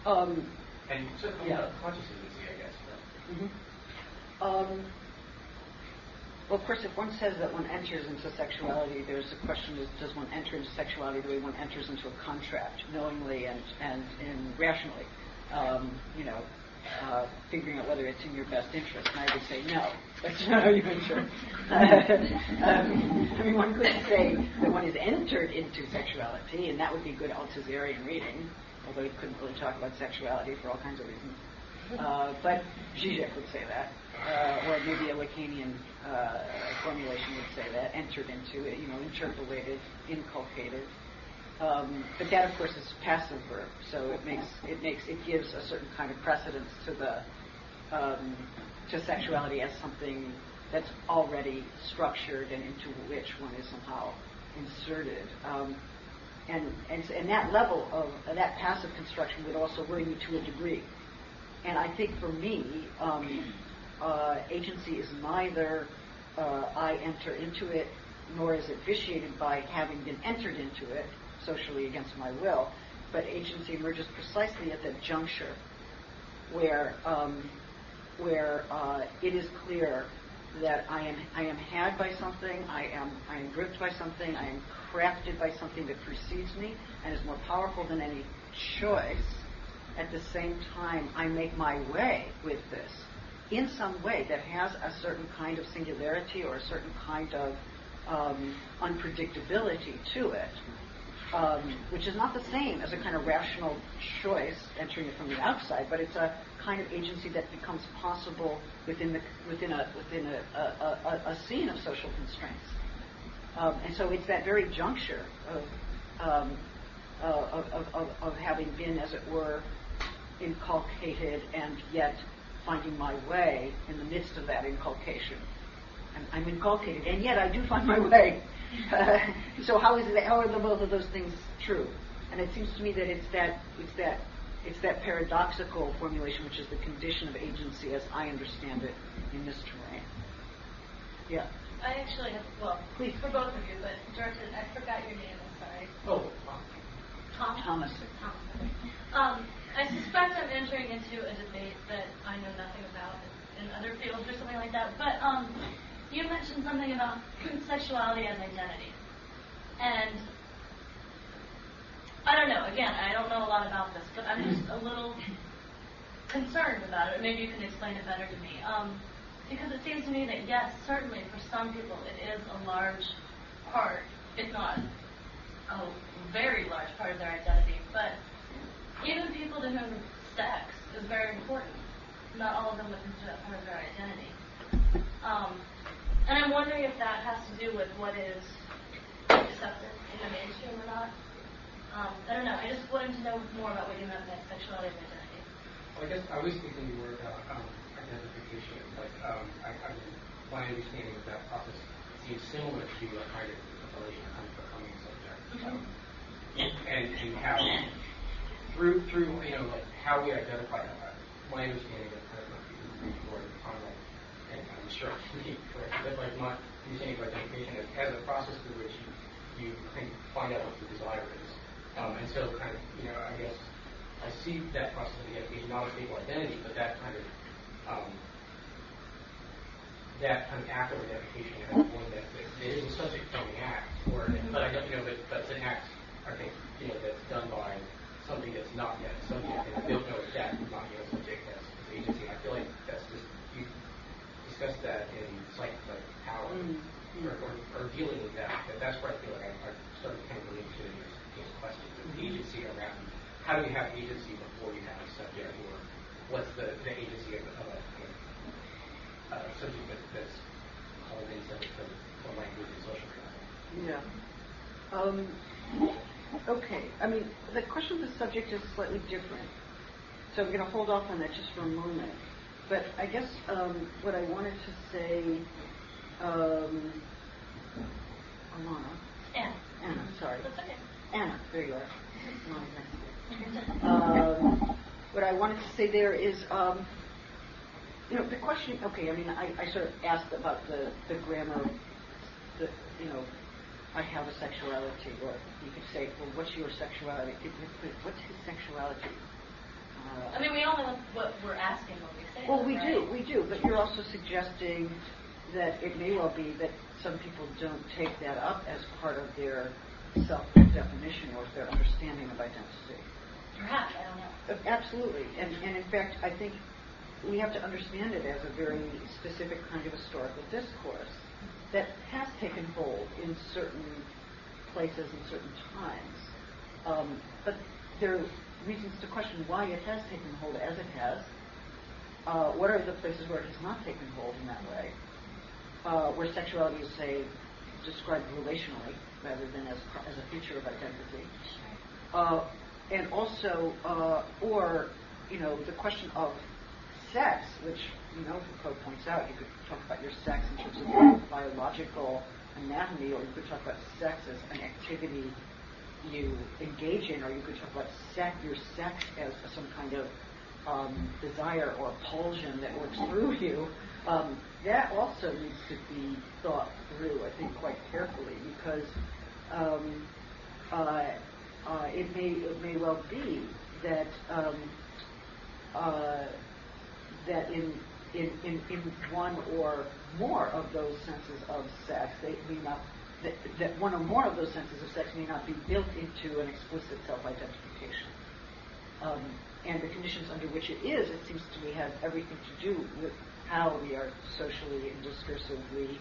S2: um,
S8: and certainly yeah. conscious agency, I guess. But.
S2: Mm-hmm. Um, well, of course, if one says that one enters into sexuality, there's a question: is, does one enter into sexuality the way one enters into a contract, knowingly and and, and rationally? Um, you know, uh, figuring out whether it's in your best interest. And I would say no. That's not how you enter. um, I mean, one could say that one is entered into sexuality, and that would be good Althusserian reading, although you couldn't really talk about sexuality for all kinds of reasons. Uh, but Zizek would say that uh, or maybe a Lacanian uh, formulation would say that, entered into it, you know, interpellated, inculcated. Um, but that, of course, is passive verb, so it makes it makes it gives a certain kind of precedence to the um, to sexuality as something that's already structured and into which one is somehow inserted. Um, and, and, and that level of uh, that passive construction would also worry you to a degree. And I think for me, um, uh, agency is neither uh, I enter into it, nor is it vitiated by having been entered into it socially against my will, but agency emerges precisely at that juncture where um, where uh, it is clear that I am I am had by something, I am I am gripped by something, I am crafted by something that precedes me and is more powerful than any choice. At the same time, I make my way with this in some way that has a certain kind of singularity or a certain kind of um, unpredictability to it, um, which is not the same as a kind of rational choice entering it from the outside, but it's a kind of agency that becomes possible within the within a within a, a, a, a scene of social constraints. Um, and so it's that very juncture of, um, uh, of, of, of, of having been, as it were, inculcated and yet finding my way in the midst of that inculcation. I'm, I'm inculcated, and yet I do find my way. Uh, so how is it? How are the both of those things true? And it seems to me that it's that it's that it's that paradoxical formulation, which is the condition of agency, as I understand it, in this terrain. Yeah.
S16: I actually have, well,
S2: Please.
S16: for both of you, but directed, I forgot your name, I'm sorry.
S1: Oh,
S16: Tom?
S2: Thomas.
S16: Tom. Um, I suspect I'm entering into a debate that I know nothing about in other fields or something like that, but um, you mentioned something about sexuality as identity. And I don't know, again, I don't know a lot about this, but I'm just a little concerned about it. Maybe you can explain it better to me. Um, because it seems to me that, yes, certainly for some people it is a large part, if not a very large part of their identity. But even people to whom sex is very important, not all of them would consider that part of their identity. Um, and I'm wondering if that has to do with what is accepted in the mainstream or not. Um, I don't know. I just wanted to know more about what you meant by sexuality and identity.
S8: Well, I guess I was thinking more about um, identification. Like, um, I, I mean, my understanding of that process seems similar to a kind of kind of becoming subject, um, and and how through through you know like how we identify that. My understanding of kind of like before the and I'm sure I can be correct, but like my understanding of identification is as a process through which you you of find out what your desire is, um, and so kind of you know I guess I see that process of identification not a stable identity, but that kind of um, that kind of act of identification as one that, that, that isn't subject to the act, or but I don't you know but that's an act I think you know that's done by something that's not yet subject, and I don't know if that not yet subject as agency. I feel like that's just you discussed that in psych like how,
S2: Mm-hmm.
S8: or, or, or dealing with that. But that's where I feel like I, I started kind of relating to these questions of agency around how do we have agency before we have a subject, or what's the, the agency of, of a uh, subject that, that's called in subject to, to language and social content.
S2: Yeah. Um, okay. I mean, the question of the subject is slightly different. So I'm going to hold off on that just for a moment. But I guess um, what I wanted to say, um, Alana.
S16: Anna.
S2: Anna, sorry.
S16: That's okay.
S2: Anna, there you are. Alana, next to you. Um, what I wanted to say there is, um, you know, the question. Okay, I mean, I, I sort of asked about the the grammar. The you know, I have a sexuality, or you could say, well, what's your sexuality? What's his sexuality? Uh,
S16: I mean, we all know what we're asking when we say
S2: well,
S16: that,
S2: we
S16: right?
S2: do, we do, but you're also suggesting that it may well be that some people don't take that up as part of their self-definition or their understanding of identity.
S16: Perhaps, I don't know.
S2: Absolutely, and, and in fact, I think we have to understand it as a very specific kind of historical discourse that has taken hold in certain places and certain times. Um, but there are reasons to question why it has taken hold as it has. Uh, what are the places where it has not taken hold in that way? Uh, where sexuality is, say, described relationally rather than as, as a feature of identity. Uh, and also, uh, or, you know, the question of sex, which, you know, Foucault points out, you could talk about your sex in terms of biological anatomy, or you could talk about sex as an activity you engage in, or you could talk about sex, your sex as some kind of um, desire or pulsion that works through you. Um, that also needs to be thought through, I think, quite carefully, because um, uh, uh, it may it may well be that um, uh, that in, in in in one or more of those senses of sex, they may not that, that one or more of those senses of sex may not be built into an explicit self-identification. Um, and the conditions under which it is, it seems to me, have everything to do with how we are socially and discursively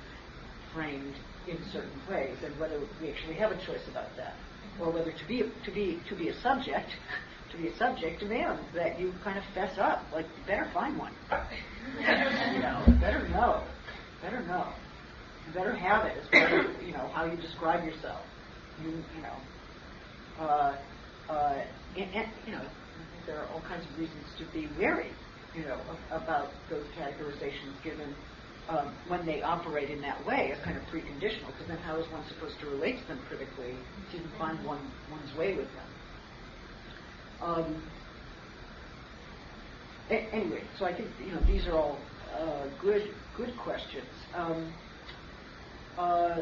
S2: framed in certain ways, and whether we actually have a choice about that, or whether to be to be to be a subject, to be a subject demands that you kind of fess up. Like, you better find one. You know, better know, better know. You better have it part of you know how you describe yourself. You you know, uh, uh, and, and you know, there are all kinds of reasons to be wary, you know, about those categorizations given um, when they operate in that way as kind of preconditional, because then how is one supposed to relate to them critically to find one, one's way with them? Um, anyway, so I think you know these are all uh, good good questions. Um, uh,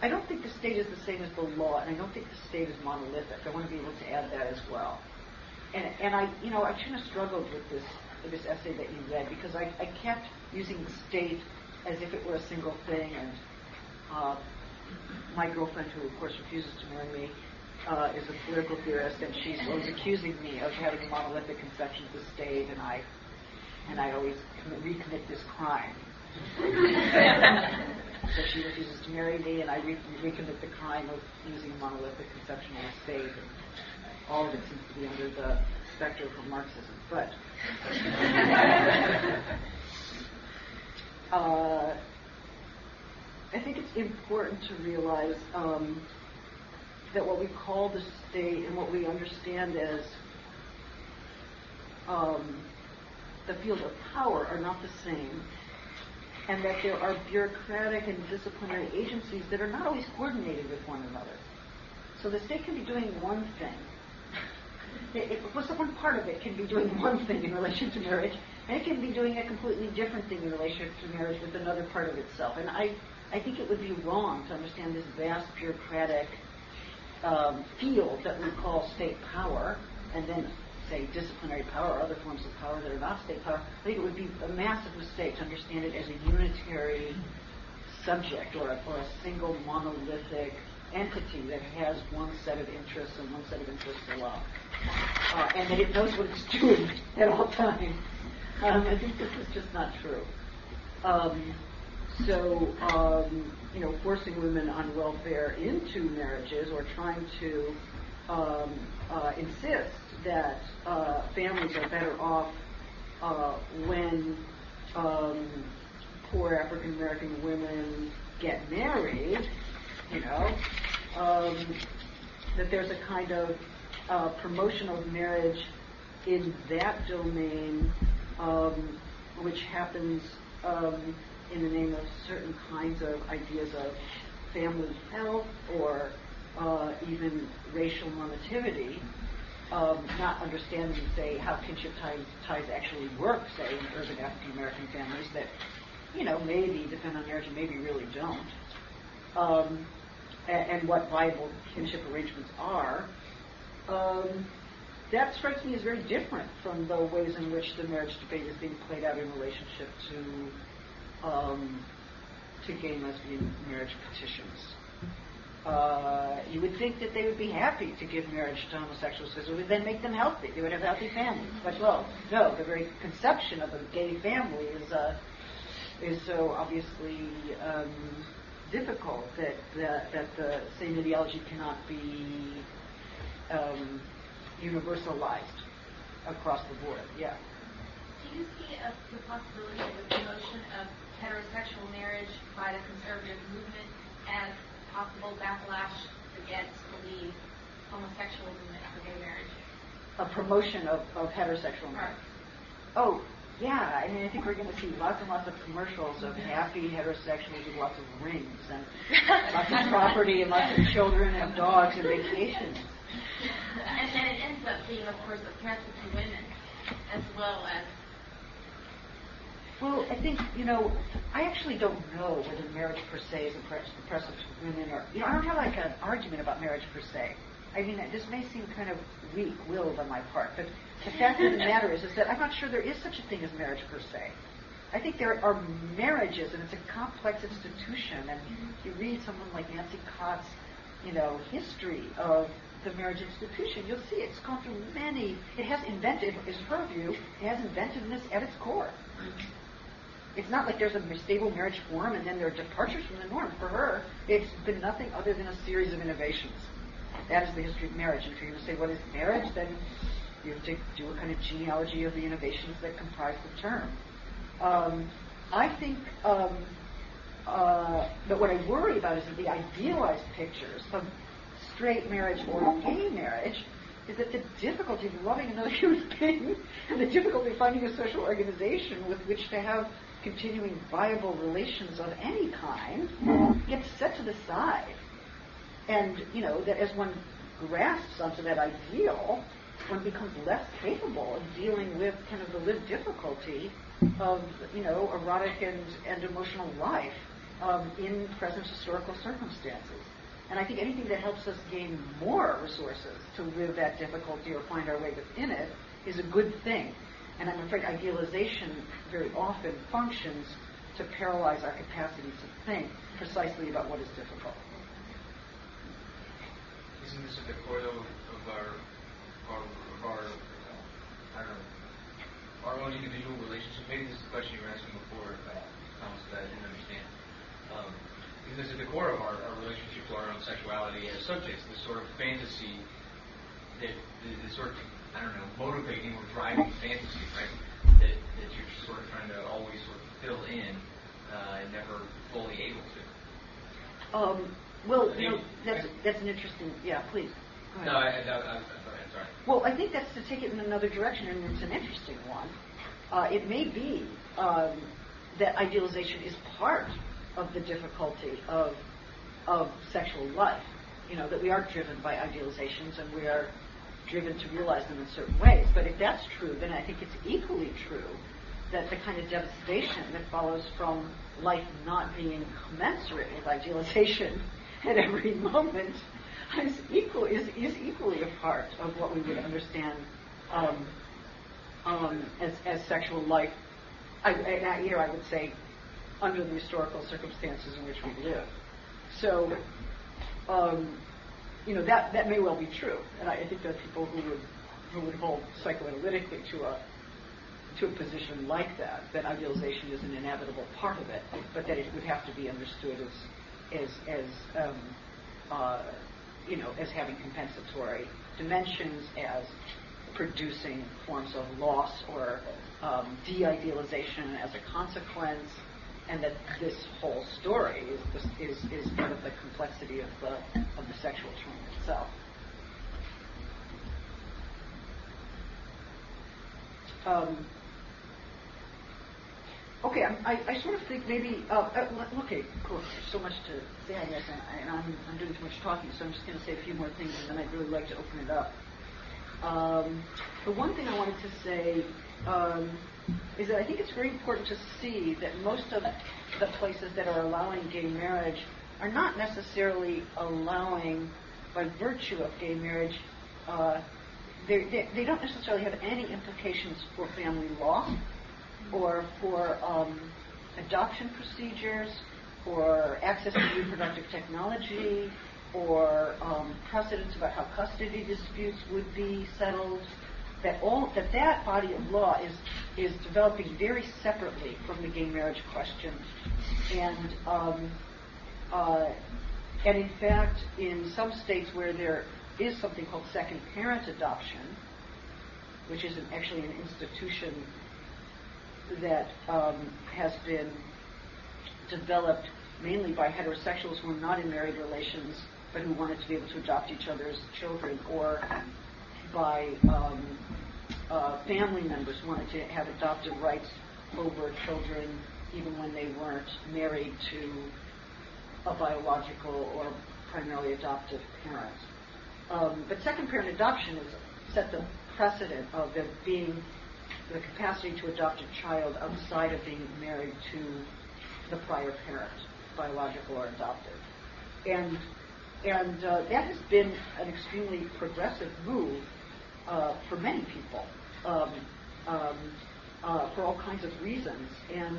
S2: I don't think the state is the same as the law, and I don't think the state is monolithic. I want to be able to add that as well. And, and I, you know, I kind of struggled with this with this essay that you read because I, I kept using the state as if it were a single thing, and uh, my girlfriend, who of course refuses to marry me, uh, is a political theorist, and she's always accusing me of having a monolithic conception of the state, and I and I always commit, recommit this crime. so she refuses to marry me, and I re- recommit the crime of using a monolithic conception of the state. And all of it seems to be under the specter of Marxism, but. uh, I think it's important to realize um, that what we call the state and what we understand as um, the field of power are not the same, and that there are bureaucratic and disciplinary agencies that are not always coordinated with one another. So the state can be doing one thing. It, it, well, one part of it can be doing one thing in relation to marriage, and it can be doing a completely different thing in relation to marriage with another part of itself. And I, I think it would be wrong to understand this vast bureaucratic um, field that we call state power, and then say disciplinary power or other forms of power that are not state power. I think it would be a massive mistake to understand it as a unitary subject or a, or a single monolithic entity that has one set of interests and one set of interests alone. Uh, and that it knows what it's doing at all times. Um, I think this is just not true. Um, so, um, you know, forcing women on welfare into marriages or trying to um, uh, insist that uh, families are better off uh, when um, poor African American women get married, you know, um, that there's a kind of uh, promotion of marriage in that domain, um, which happens um, in the name of certain kinds of ideas of family health or uh, even racial normativity, um, not understanding, say, how kinship ties, ties actually work, say, in urban African American families that, you know, maybe depend on marriage and maybe really don't, um, and, and, what viable kinship arrangements are. Um, that strikes me as very different from the ways in which the marriage debate is being played out in relationship to um, to gay lesbian marriage petitions. Uh, you would think that they would be happy to give marriage to homosexuals because it would then make them healthy. They would have healthy families. But well, no, the very conception of a gay family is uh, is so obviously um, difficult that, that that the same ideology cannot be um, universalized across the board. Yeah.
S16: Do you see a, the possibility of the promotion of heterosexual marriage by the conservative movement as possible backlash against the homosexual movement for gay marriage?
S2: A promotion of, of heterosexual marriage. Oh, yeah. I mean, I think we're going to see lots and lots of commercials of mm-hmm. happy heterosexuals with lots of rings and lots of property and lots of children and dogs and vacations.
S16: And then it ends up being, of course, a threat to women as well as
S2: well, I think, you know, I actually don't know whether marriage per se is oppressive to women or, you know, I don't have like an argument about marriage per se. I mean, this may seem kind of weak-willed on my part, but the fact of the matter is, is that I'm not sure there is such a thing as marriage per se. I think there are marriages, and it's a complex institution. And you read someone like Nancy Cott's, you know, history of the marriage institution, you'll see it's gone through many. It has invented, is her view, it has inventiveness at its core. It's not like there's a stable marriage form and then there are departures from the norm. For her, it's been nothing other than a series of innovations. That is the history of marriage. And if to say what is marriage, then you have to do a kind of genealogy of the innovations that comprise the term. Um, I think um, uh, but what I worry about is that the idealized pictures of straight marriage or gay marriage is that the difficulty of loving another human being and the difficulty of finding a social organization with which to have continuing viable relations of any kind gets set to the side. And, you know, that as one grasps onto that ideal, one becomes less capable of dealing with kind of the lived difficulty of, you know, erotic and, and emotional life um, in present historical circumstances. And I think anything that helps us gain more resources to live that difficulty or find our way within it is a good thing. And I'm afraid idealization very often functions to paralyze our capacity to think precisely about what is difficult.
S10: Isn't this at the core of our, our, of our, uh, I don't know, our own individual relationship? Maybe this is the question you were asking before, uh, Thomas, that I didn't understand. Um, is this at the core of our, our relationship to our own sexuality as subjects, this sort of fantasy that is sort of I don't know, motivating or driving fantasy, right? That, that you're sort of trying to always sort of fill in uh, and never fully able to.
S2: Um, well, you know, that's, that's an interesting, yeah, please.
S10: No, I, I, I, am sorry.
S2: Well, I think that's to take it in another direction, and it's an interesting one. Uh, it may be um, that idealization is part of the difficulty of of sexual life. You know, that we are driven by idealizations and we are driven to realize them in certain ways. But if that's true, then I think it's equally true that the kind of devastation that follows from life not being commensurate with idealization at every moment is, equal, is, is equally a part of what we would understand um, um, as, as sexual life. I, I, here I would say under the historical circumstances in which we live. So, um, you know, that, that may well be true. And I, I think there are people who would, who would hold psychoanalytically to a, to a position like that, that idealization is an inevitable part of it, but that it would have to be understood as, as, as um, uh, you know, as having compensatory dimensions, as producing forms of loss or um, de-idealization as a consequence, and that this whole story is, is, is part of the complexity of the, of the sexual trauma itself. Um, okay, I, I, sort of think maybe, uh, uh, okay, cool, there's so much to say, I guess, and, I'm, I'm doing too much talking, so I'm just going to say a few more things, and then I'd really like to open it up. Um, the one thing I wanted to say um, is that I think it's very important to see that most of the places that are allowing gay marriage are not necessarily allowing, by virtue of gay marriage, uh, they, they, don't necessarily have any implications for family law or for um, adoption procedures or access to reproductive technology or um, precedents about how custody disputes would be settled that all that that body of law is is developing very separately from the gay marriage question, and um, uh, and in fact, in some states where there is something called second parent adoption, which is an, actually an institution that um, has been developed mainly by heterosexuals who are not in married relations but who wanted to be able to adopt each other's children, or by um, uh, family members wanted to have adoptive rights over children even when they weren't married to a biological or primarily adoptive parent. Um, but second parent adoption has set the precedent of there being the capacity to adopt a child outside of being married to the prior parent, biological or adoptive. And and uh, that has been an extremely progressive move uh, for many people um, um, uh, for all kinds of reasons. And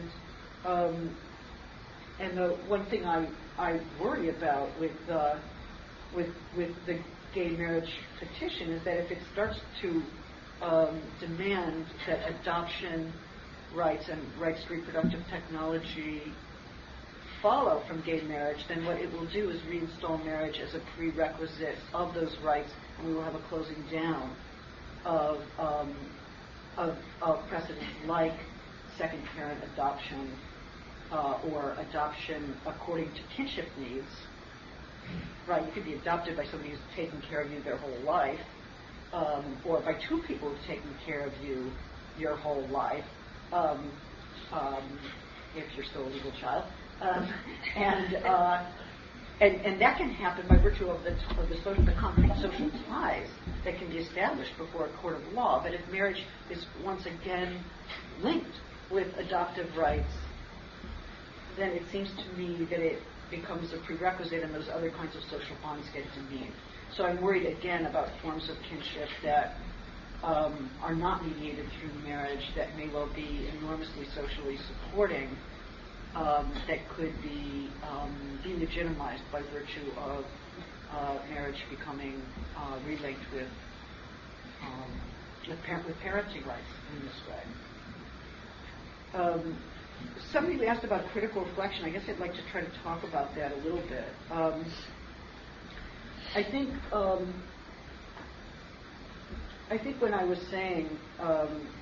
S2: um, and the one thing I, I worry about with uh, with with the gay marriage petition is that if it starts to um, demand that adoption rights and rights to reproductive technology follow from gay marriage, then what it will do is reinstall marriage as a prerequisite of those rights, and we will have a closing down of, um, of, of precedents like second parent adoption uh, or adoption according to kinship needs. Right, you could be adopted by somebody who's taken care of you their whole life, um, or by two people who've taken care of you your whole life, um, um, if you're still a legal child. Um, and, uh, and and that can happen by virtue of the of the, social, the concrete social ties that can be established before a court of law. But if marriage is once again linked with adoptive rights, then it seems to me that it becomes a prerequisite and those other kinds of social bonds get demeaned. So I'm worried again about forms of kinship that um, are not mediated through marriage that may well be enormously socially supporting um, that could be um, delegitimized by virtue of uh, marriage becoming uh, relinked with um, with, par- with, parenting rights in this way. Um, somebody asked about critical reflection. I guess I'd like to try to talk about that a little bit. Um, I think um, I think when I was saying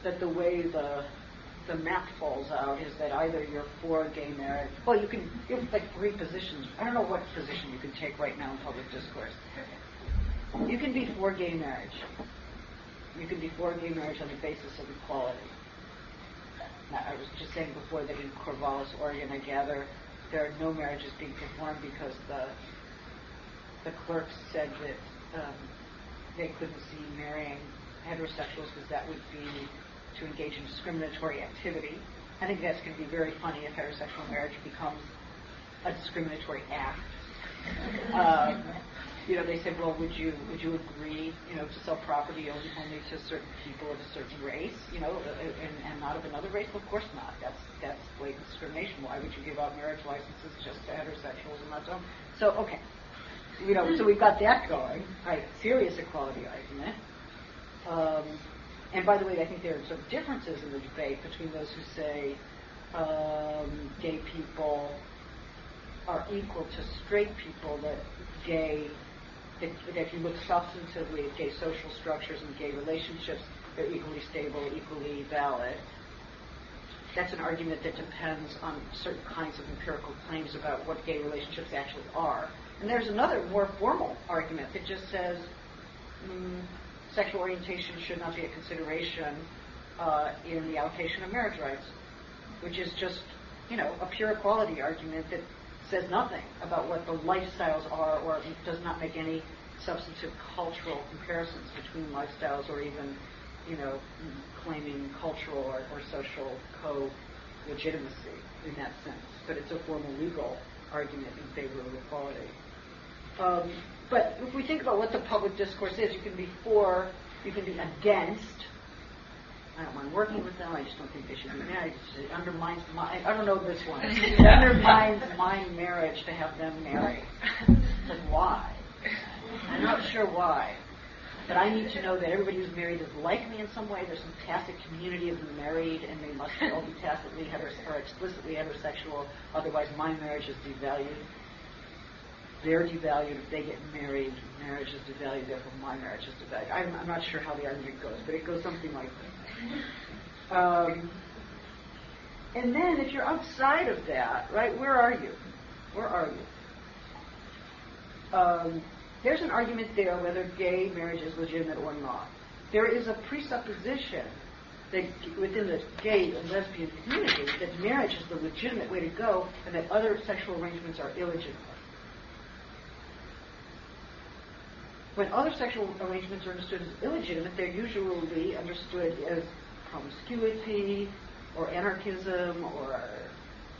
S2: that the way the the map falls out is that either you're for gay marriage. Well, you can you have like three positions. I don't know what position you can take right now in public discourse. You can be for gay marriage. You can be for gay marriage on the basis of equality. Now, I was just saying before that in Corvallis, Oregon, I gather there are no marriages being performed because the the clerks said that um, they couldn't see marrying heterosexuals because that would be to engage in discriminatory activity. I think that's going to be very funny if heterosexual marriage becomes a discriminatory act. Um, you know, they said, well, would you would you agree, you know, to sell property only, only to certain people of a certain race, you know, and, and not of another race? Well, of course not. That's that's blatant discrimination. Why would you give out marriage licenses just to heterosexuals and not to? So okay, you know, so we've got that going. Right, serious equality argument. Um, and by the way, I think there are some differences in the debate between those who say um, gay people are equal to straight people, that gay, that, that if you look substantively at gay social structures and gay relationships, they're equally stable, equally valid. That's an argument that depends on certain kinds of empirical claims about what gay relationships actually are. And there's another more formal argument that just says, mm, sexual orientation should not be a consideration uh, in the allocation of marriage rights, which is just, you know, a pure equality argument that says nothing about what the lifestyles are or does not make any substantive cultural comparisons between lifestyles or even, you know, claiming cultural or, or social co-legitimacy in that sense. But it's a formal legal argument in favor of equality. Um, but if we think about what the public discourse is, you can be for, you can be against. I don't mind working with them. I just don't think they should be married. It undermines my. I don't know this one. It undermines my marriage to have them marry. Like why? I'm not sure why. But I need to know that everybody who's married is like me in some way. There's some tacit community of the married, and they must all be tacitly heterosexual or explicitly heterosexual. Otherwise, my marriage is devalued they're devalued if they get married, marriage is devalued, therefore my marriage is devalued. I'm, I'm not sure how the argument goes, but it goes something like this. Um, and then if you're outside of that, right, where are you? Where are you? Um, there's an argument there whether gay marriage is legitimate or not. There is a presupposition that within the gay and lesbian community that marriage is the legitimate way to go and that other sexual arrangements are illegitimate. When other sexual arrangements are understood as illegitimate, they're usually understood as promiscuity or anarchism or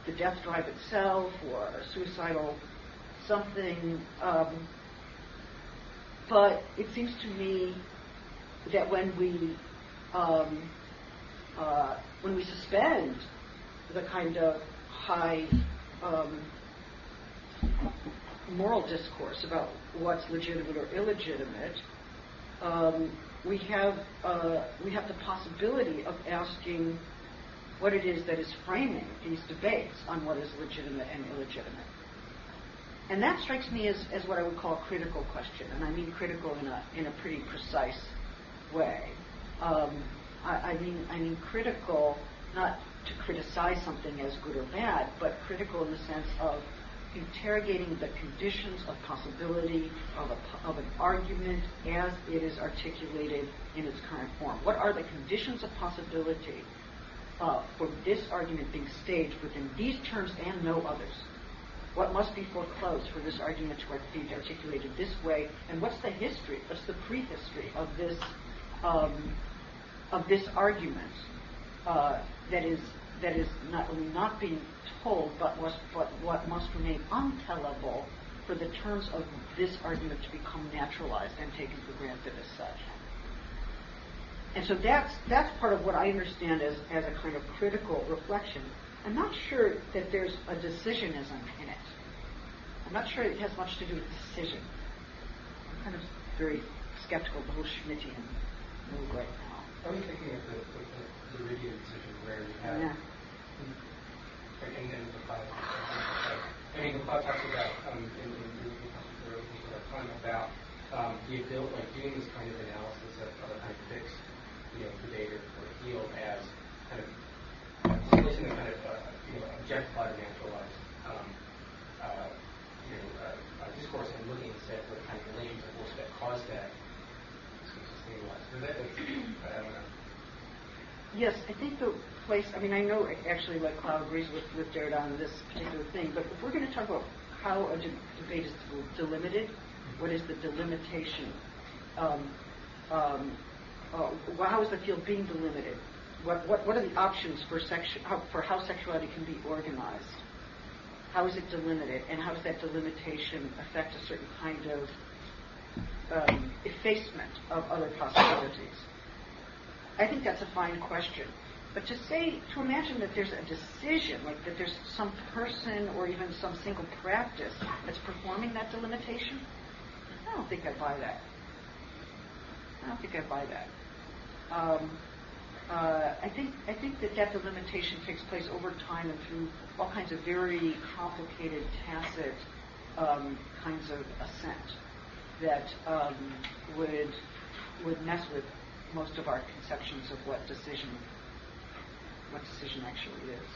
S2: the death drive itself or suicidal something. Um, but it seems to me that when we um, uh, when we suspend the kind of high um, moral discourse about what's legitimate or illegitimate, um, we have uh, we have the possibility of asking what it is that is framing these debates on what is legitimate and illegitimate. And that strikes me as, as what I would call a critical question, and I mean critical in a, in a pretty precise way. Um, I, I mean I mean critical not to criticize something as good or bad, but critical in the sense of interrogating the conditions of possibility of, a, of an argument as it is articulated in its current form. What are the conditions of possibility uh, for this argument being staged within these terms and no others? What must be foreclosed for this argument to be articulated this way? And what's the history? What's the prehistory of this um, of this argument uh, that is that is not only not being told, but, was, but what must remain untellable for the terms of this argument to become naturalized and taken for granted as such. And so that's that's part of what I understand as, as a kind of critical reflection. I'm not sure that there's a decisionism in it. I'm not sure it has much to do with decision. I'm kind of very skeptical of the whole Schmittian move right now.
S8: I'm thinking of the, the, the Rivian decision where you have
S2: yeah
S8: and, and the. I mean, Laclau talks about um, in, in, in, in talking about um, the ability, like doing this kind of analysis of, a kind of fixed, you know, the data or, the field as kind of placing a kind of uh, you know objectified or naturalized um, uh, you know uh, uh, discourse and looking instead for the kind of relations of force that cause that. That, I don't know.
S2: Yes, I think the place, I mean, I know actually like Laclau agrees with, with Derrida on this particular thing, but if we're going to talk about how a de- debate is delimited, what is the delimitation? Um, um, uh, how is the field being delimited? What, what, what are the options for, sexu- how, for how sexuality can be organized? How is it delimited? And how does that delimitation affect a certain kind of um, effacement of other possibilities? I think that's a fine question. But to say, to imagine that there's a decision, like that there's some person or even some single practice that's performing that delimitation, I don't think I buy that. I don't think I buy that. Um, uh, I think I think that that delimitation takes place over time and through all kinds of very complicated, tacit um, kinds of assent that um, would would mess with most of our conceptions of what decision what decision actually is.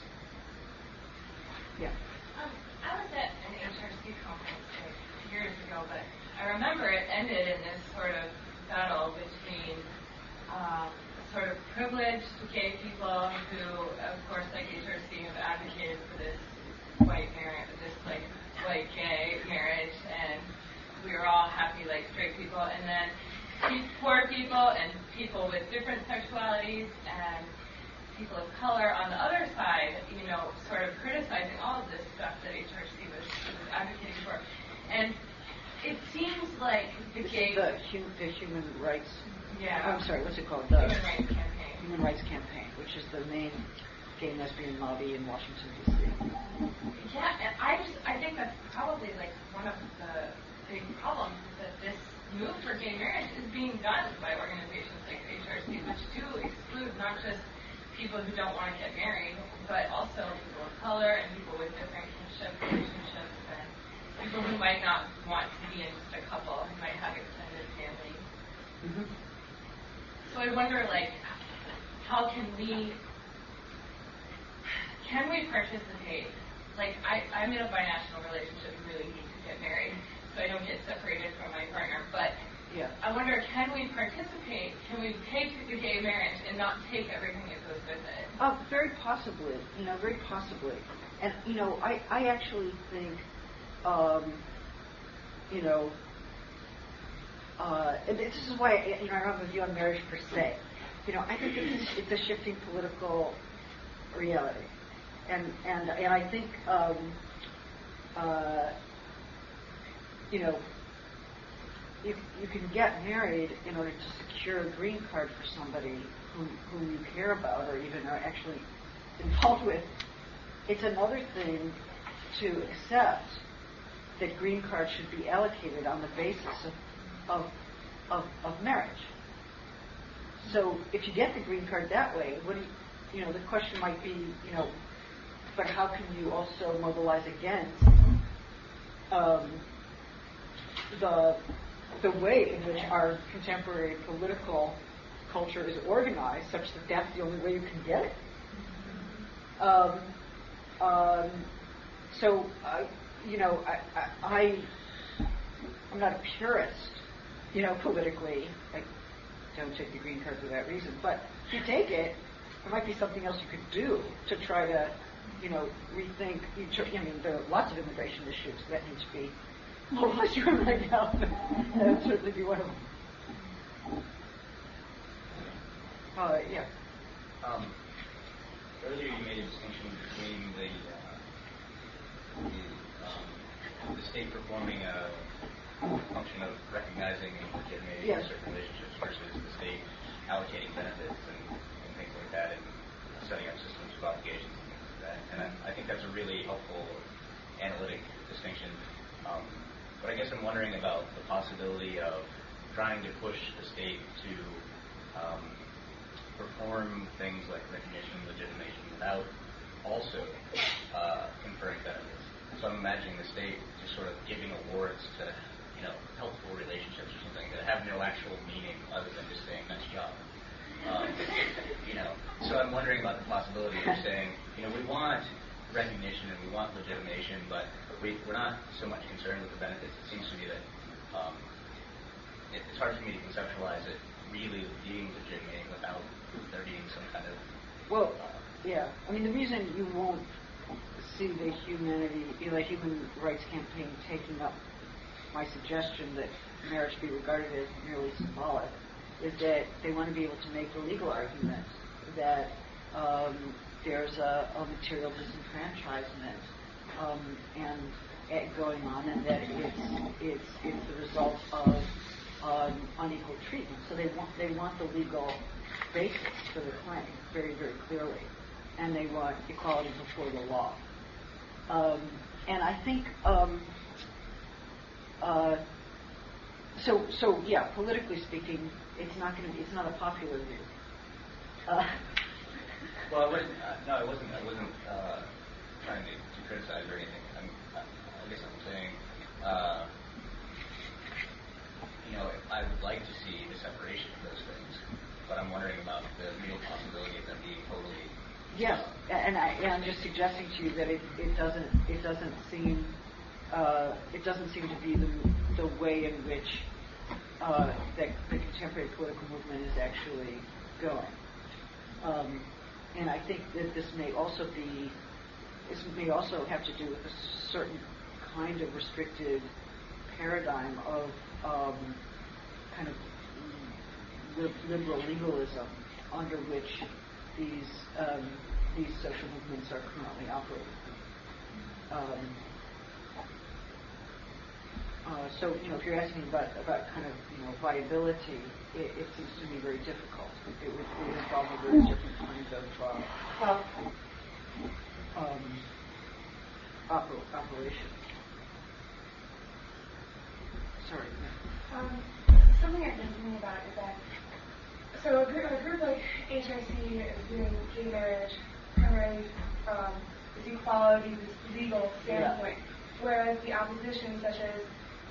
S2: Yeah.
S12: Um, I was at an HRC conference years ago, but I remember it ended in this sort of battle between um, sort of privileged gay people who, of course, like HRC, have advocated for this white marriage, this like white gay marriage, and we were all happy like straight people, and then poor people and people with different sexualities and people of color on the other side, you know, sort of criticizing all of this stuff that HRC was, was advocating for. And it seems like the gay...
S2: the, the human rights...
S12: Yeah.
S2: I'm sorry, what's it called? The
S12: Human Rights Campaign.
S2: Human Rights Campaign, which is the main gay lesbian lobby in Washington, D.C.
S12: Yeah, and I just, I think that's probably like one of the big problems is that this move for gay marriage is being done by organizations like HRC, which do exclude not just people who don't want to get married, but also people of color and people with different kinship relationships and people who might not want to be in just a couple, who might have extended families. Mm-hmm. So I wonder, like, how can we can we participate? Like, I, I'm in a binational relationship and really need to get married, so I don't get separated from my partner. But
S2: yeah.
S12: I wonder, can we participate? Can we take the gay marriage and not take everything that goes with it?
S2: Oh, very possibly. You know, very possibly. And you know, I I actually think, um, you know, uh, and this is why you know I don't have a view on marriage per se. You know, I think it's, it's a shifting political reality, and and and I think, um, uh, you know, you, you can get married in order to secure a green card for somebody whom, whom you care about or even are actually involved with. It's another thing to accept that green cards should be allocated on the basis of, of, of, of marriage. So if you get the green card that way, what do you, you know, the question might be, you know, but how can you also mobilize against um, the the way in which our contemporary political culture is organized, such that that's the only way you can get it. Um, um, so, I, you know, I, I, I'm not a purist, you know, politically. I don't take the green card for that reason. But if you take it, there might be something else you could do to try to, you know, rethink. I mean, there are lots of immigration issues that need to be mobilized right now. that would certainly be one of them. Uh, yeah.
S18: Um, earlier you made a distinction between the, uh, the, um, the state performing a function of recognizing and legitimating
S2: yes.
S18: certain relationships versus the state allocating benefits and, and things like that and setting up systems of obligations and things like that. And I, I think that's a really helpful analytic distinction. Um, but I guess I'm wondering about the possibility of trying to push the state to um, perform things like recognition, legitimation without also uh, conferring benefits. So I'm imagining the state just sort of giving awards to you know, helpful relationships or something that have no actual meaning other than just saying nice job. Um, you know, so I'm wondering about the possibility of saying, you know, we want recognition and we want legitimation, but we, we're not so much concerned with the benefits. It seems to me that um, it, it's hard for me to conceptualize it really being legitimate without there being some kind of.
S2: Well, yeah. I mean, the reason you won't see the humanity, the human rights campaign taking up my suggestion that marriage be regarded as merely symbolic is that they want to be able to make the legal argument that um, there's a, a, material disenfranchisement um, and, going on, and that it's it's it's the result of um, unequal treatment. So they want they want the legal basis for the claim very very clearly, and they want equality before the law. Um, and I think um, uh, so, so yeah, politically speaking, it's not going to be, it's not a popular view. Uh,
S18: well, I wasn't, uh, no, I wasn't, I wasn't uh, trying to, criticize or anything. I'm, I guess I'm saying, uh, you know, I would like to see the separation of those things, but I'm wondering about the real possibility of them being totally.
S2: Yes, and, I, I'm just suggesting to you that it, it doesn't, it doesn't seem uh, it doesn't seem to be the, the way in which uh, that the contemporary political movement is actually going. Um, and I think that this may also be, this may also have to do with a certain kind of restricted paradigm of um, kind of liberal legalism under which these um, these social movements are currently operating. Um, uh, so, you know, if you're asking about, about kind of, you know, viability, it, it seems to me very difficult. It would, it would involve a very different kind of uh, um, oper- operation. Sorry.
S14: Um, something I've been thinking about is that so a group, a group like HRC is doing gay marriage primarily from this equality, this legal standpoint, yeah. whereas the opposition, such as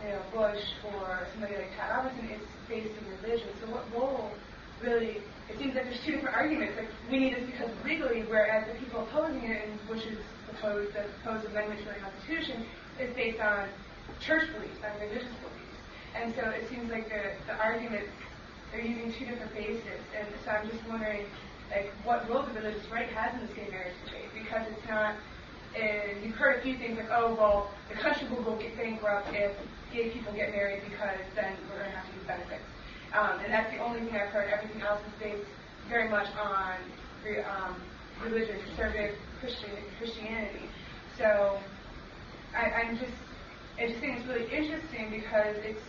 S14: you know, Bush or somebody like Pat Robertson is based in religion. So what role really, it seems like there's two different arguments. Like we need this because legally, whereas the people opposing it in Bush's proposed, the proposed amendment to the Constitution is based on church beliefs, on religious beliefs. And so it seems like the, the arguments, they're using two different bases. And so I'm just wondering, like, what role the religious right has in the gay marriage debate because it's not and you've heard a few things like, oh, well, the country will go get bankrupt if gay people get married because then we're going to have to give benefits. Um, and that's the only thing I've heard. Everything else is based very much on um, religion, conservative Christian, Christianity. So I, I'm just, I just think it's really interesting because it's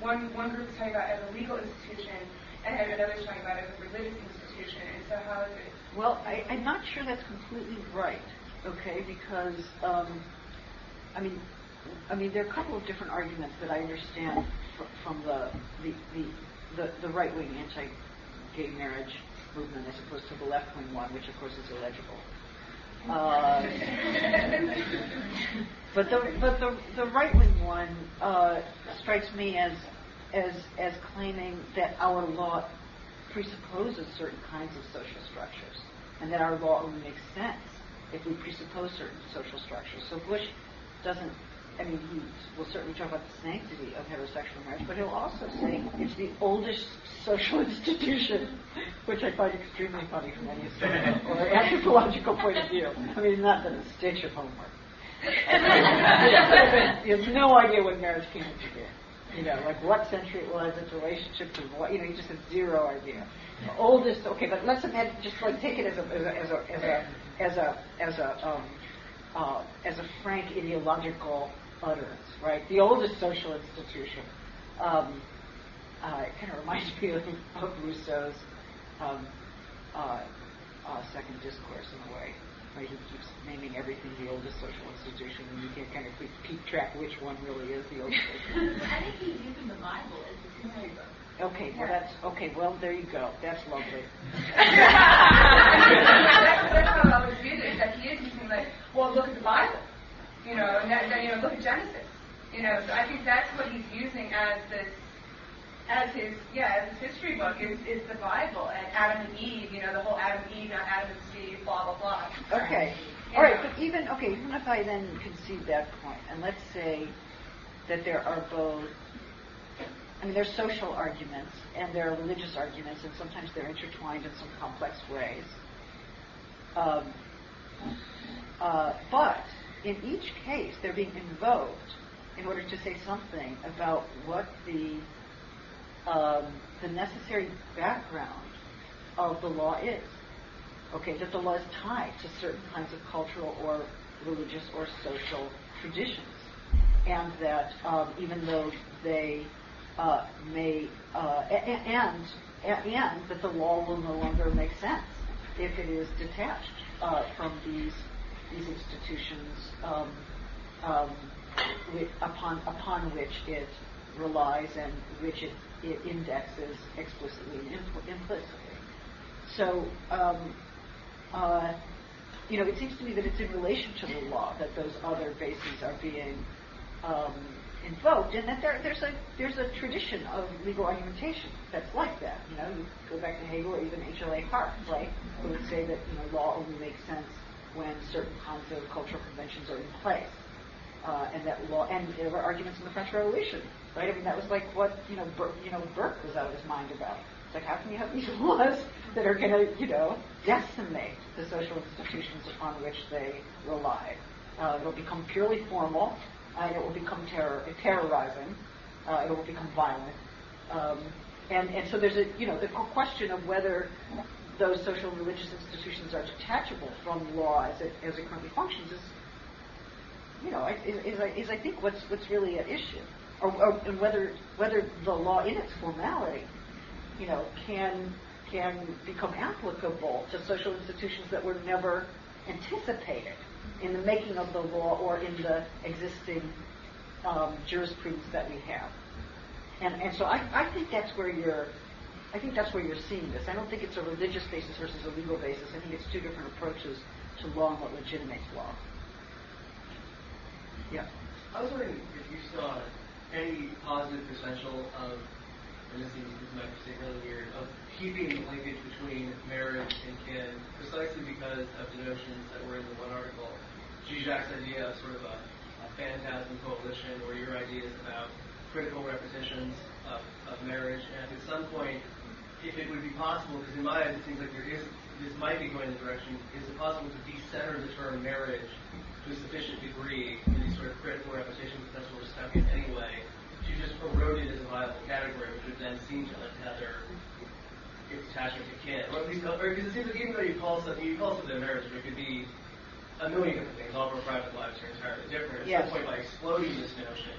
S14: one one group is talking about as a legal institution, and another is talking about as a religious institution. And so how is it?
S2: Well, I, I'm not sure that's completely right okay? Because um, I mean, I mean, there are a couple of different arguments that I understand fr- from the the the, the, the right wing anti-gay marriage movement as opposed to the left wing one, which of course is illegible. Uh, but the but the the right wing one uh, strikes me as as as claiming that our law presupposes certain kinds of social structures, and that our law only makes sense if we presuppose certain social structures. So Bush doesn't. I mean, he will certainly talk about the sanctity of heterosexual marriage, but he'll also say it's the oldest social institution, which I find extremely funny from any historical or anthropological point of view. I mean, not that a stitch of homework. he has no idea when marriage came into being. You know, like what century it was, its relationship to what, you know, he just has zero idea. The oldest, okay, but let's imagine, just like take it as a, as a, as a, as a, as a, as a, um, uh, as a frank ideological utterance, right? The oldest social institution. Um, uh, it kind of reminds me of, of Rousseau's um, uh, uh, second discourse in a way. Right? He keeps naming everything the oldest social institution, and you can't kind of keep, keep track which one really is the oldest.
S15: I think he's using the Bible as book.
S2: Okay, well that's okay. Well, there you go. That's lovely.
S14: that's, that's how I was viewed. That he is using like, well, look at the Bible, you know, and that, that, you know, look at Genesis, you know. So I think that's what he's using as this, as his, yeah, as his history book is is the Bible and Adam and Eve, you know, the whole Adam and Eve, not Adam and Steve, blah blah blah.
S2: Okay.
S14: You
S2: All right,
S14: know.
S2: but even okay, even if I then concede that point, and let's say that there are both I mean, there's social arguments and there are religious arguments, and sometimes they're intertwined in some complex ways. Um, uh, but in each case, they're being invoked in order to say something about what the um, the necessary background of the law is. Okay, that the law is tied to certain kinds of cultural or religious or social traditions, and that um, even though they uh, may uh, and and that the law will no longer make sense if it is detached uh, from these these institutions um, um, wi- upon upon which it relies and which it, it indexes explicitly and impl- implicitly. So, um, uh, you know, it seems to me that it's in relation to the law that those other bases are being um, invoked, and that there, there's a there's a tradition of legal argumentation that's like that. You know, you go back to Hegel or even H.L.A. Hart, right, who would say that you know law only makes sense when certain kinds of cultural conventions are in place, uh, and that law and there were arguments in the French Revolution, right? I mean, that was like what you know, Bur- you know, Burke was out of his mind about. It's like, how can you have these laws that are going to, you know, decimate the social institutions upon which they rely? Uh, it will become purely formal, and it will become terror, terrorizing. Uh, it will become violent. Um, and, and so there's a, you know, the question of whether those social and religious institutions are detachable from law as it, as it currently functions is, you know, is, is, I- is I think what's, what's really at issue. Or, or and whether, whether the law in its formality you know, can can become applicable to social institutions that were never anticipated in the making of the law or in the existing um, jurisprudence that we have. And and so I, I think that's where you're I think that's where you're seeing this. I don't think it's a religious basis versus a legal basis. I think it's two different approaches to law and what legitimates law. Yeah.
S11: I was wondering if you saw any positive potential of, and this seems this might seem really weird, of keeping the linkage between marriage and kin, precisely because of the notions that were in the one article. Zizek's idea of sort of a, a phantasm coalition, or your ideas about critical repetitions of, of marriage, and at some point, if it would be possible, because in my eyes it seems like there is, this might be going in the direction, is it possible to decenter the term marriage to a sufficient degree in these sort of critical repetitions that that's what we're stuck in anyway, to just erode it as a viable category, which would then seem to untether its attachment to kin. Or at least, because it seems like even though you call something, you call something a marriage, it could be a million different things, all of our private lives are entirely different. At
S2: Yes.
S11: some point, by exploding this notion,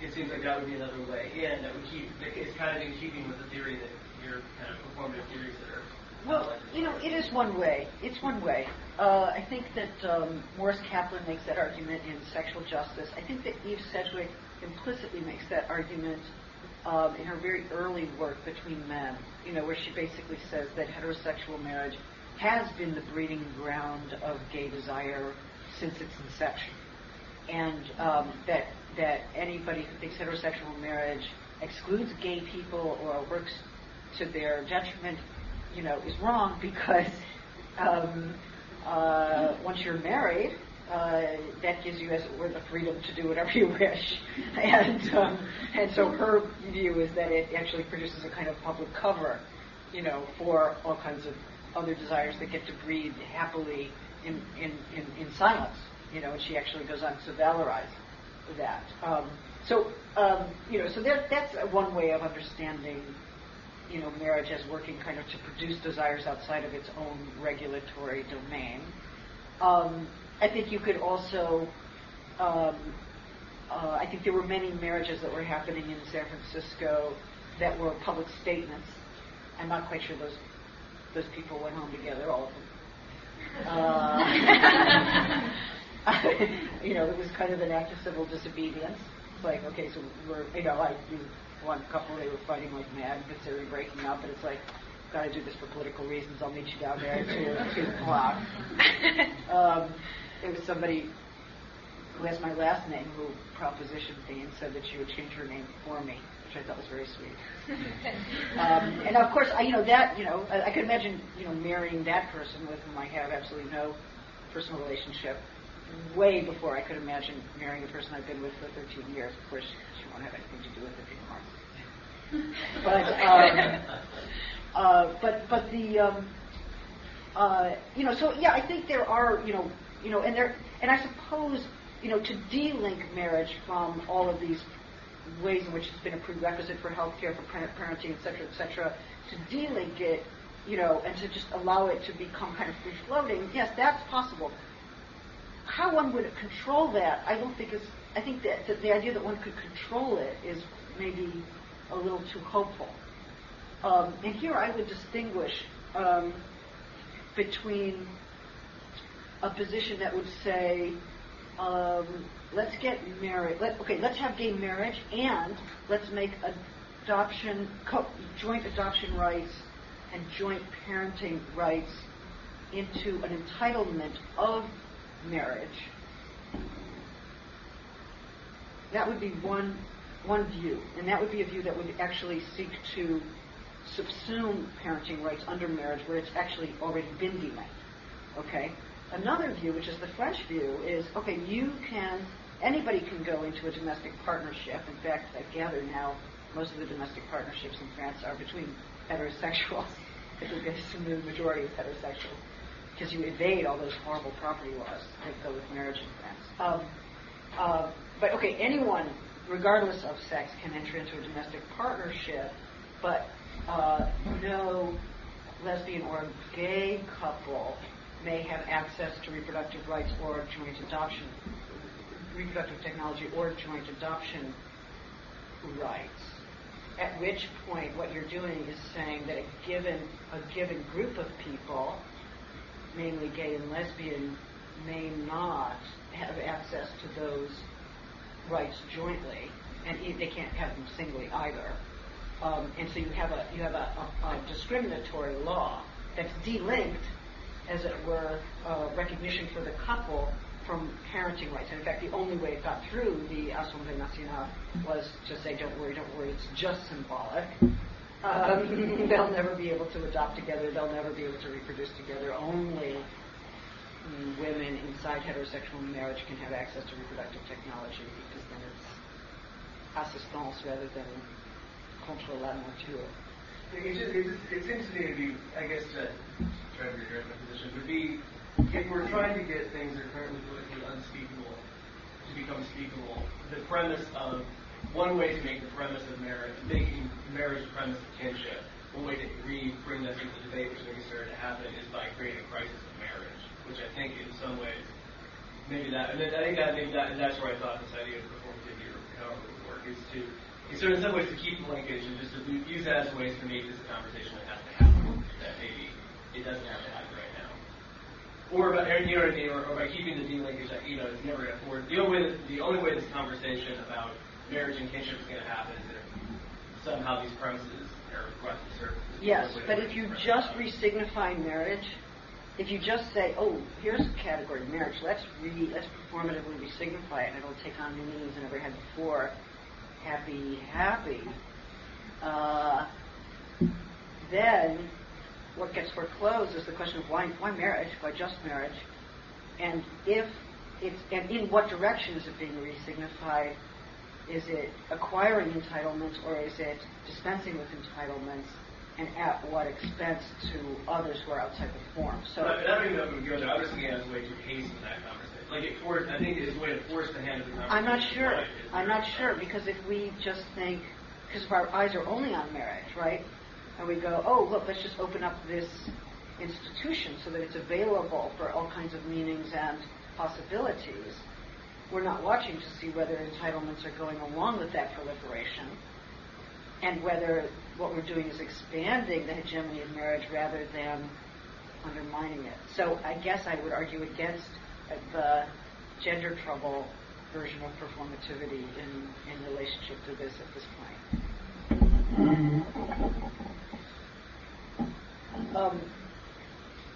S11: it seems like that would be another way in that would keep, is kind of in keeping with the theory that your kind of performative theories that are
S2: Well, you know, it is one way. It's one way. Uh, I think that um, Morris Kaplan makes that argument in Sexual Justice. I think that Eve Sedgwick implicitly makes that argument um, in her very early work between men. You know, where she basically says that heterosexual marriage has been the breeding ground of gay desire since its inception, and um, that that anybody who thinks heterosexual marriage excludes gay people or works to their detriment, you know, is wrong because um, uh, once you're married, uh, that gives you, as it were, the freedom to do whatever you wish. And um, and so her view is that it actually produces a kind of public cover, you know, for all kinds of other desires that get to breathe happily in in, in, in silence. You know, and she actually goes on to valorize that. Um, so um, you know, so that that's one way of understanding you know, marriage as working kind of to produce desires outside of its own regulatory domain. Um, I think you could also, um, uh, I think there were many marriages that were happening in San Francisco that were public statements. I'm not quite sure those those people went home together, all of them. Uh, you know, it was kind of an act of civil disobedience. Like, okay, so we're, you know, I do one couple, they were fighting like mad, considering breaking up, but it's like, got to do this for political reasons. I'll meet you down there at two, two o'clock. Um, it was somebody who has my last name who propositioned me and said that she would change her name for me, which I thought was very sweet. um, and of course, I, you know that you know I, I could imagine you know marrying that person with whom I have absolutely no personal relationship way before I could imagine marrying a person I've been with for 13 years. Of course, she won't have anything to do with it anymore. but um, uh, but but the um, uh, you know so yeah I think there are you know you know and there and I suppose you know to de-link marriage from all of these ways in which it's been a prerequisite for healthcare for parenting et cetera et cetera to de-link it you know and to just allow it to become kind of free floating yes that's possible how one would control that, I don't think is. I think that, that the idea that one could control it is maybe a little too hopeful. Um, and here I would distinguish um, between a position that would say, um, let's get married. Let, okay, let's have gay marriage, and let's make adoption, co- joint adoption rights, and joint parenting rights into an entitlement of marriage. That would be one one view, and that would be a view that would actually seek to subsume parenting rights under marriage where it's actually already been denied. Okay? Another view, which is the French view, is okay, you can, anybody can go into a domestic partnership. In fact, I gather now most of the domestic partnerships in France are between heterosexuals. I think it's the majority of heterosexuals because you evade all those horrible property laws that go with marriage in France. Um, uh, but okay, anyone, regardless of sex, can enter into a domestic partnership, but uh, no lesbian or gay couple may have access to reproductive rights or joint adoption, reproductive technology or joint adoption rights. At which point, what you're doing is saying that a given a given group of people namely gay and lesbian, may not have access to those rights jointly, and they can't have them singly either. Um, and so you have a you have a, a, a discriminatory law that's delinked, as it were, uh, recognition for the couple from parenting rights. And in fact, the only way it got through the Assemblée Nationale was to say, "Don't worry, don't worry, it's just symbolic." Um, they'll never be able to adopt together. They'll never be able to reproduce together. Only women inside heterosexual marriage can have access to reproductive technology because then it's assistance rather than contre la nature.
S11: It, just, it, just, it seems to be, I guess, to try to redirect my position, would be if we're trying to get things that are currently politically unspeakable to become speakable, the premise of one way to make the premise of marriage, making marriage the premise of kinship, one way to re-bring this into the debate, which maybe started to happen, is by creating a crisis of marriage, which I think in some ways, maybe that, and I think that maybe that, that's where I thought this idea of performativity or it would work, is to, is sort of in some ways to keep the linkage and just to use that as ways to make this a conversation that has to happen, that maybe it doesn't have to happen right now. Or by, you know or, or by keeping the delinkage that, you know, it's never going to forward. The only way, that, the only way this conversation about marriage and kinship is going to happen is if somehow these premises are requested services.
S2: Yes, but if you just resignify marriage, if you just say, oh, here's a category, of marriage, let's re, let's performatively resignify it, and it'll take on new meanings it never had before, happy, happy, uh, then what gets foreclosed is the question of why, why marriage, why just marriage, and if it's, and in what direction is it being resignified? Is it acquiring entitlements or is it dispensing with entitlements? And at what expense to others who are outside the form. So
S11: I, don't even know if we go there. I was thinking way to hasten that conversation. Like it forced, I think it's a way to force the hand of the conversation.
S2: I'm not sure. I'm not sure because if we just think, because if our eyes are only on marriage, right, and we go, oh look, let's just open up this institution so that it's available for all kinds of meanings and possibilities. We're not watching to see whether entitlements are going along with that proliferation and whether what we're doing is expanding the hegemony of marriage rather than undermining it. So I guess I would argue against the gender trouble version of performativity in, in relationship to this at this point. Um,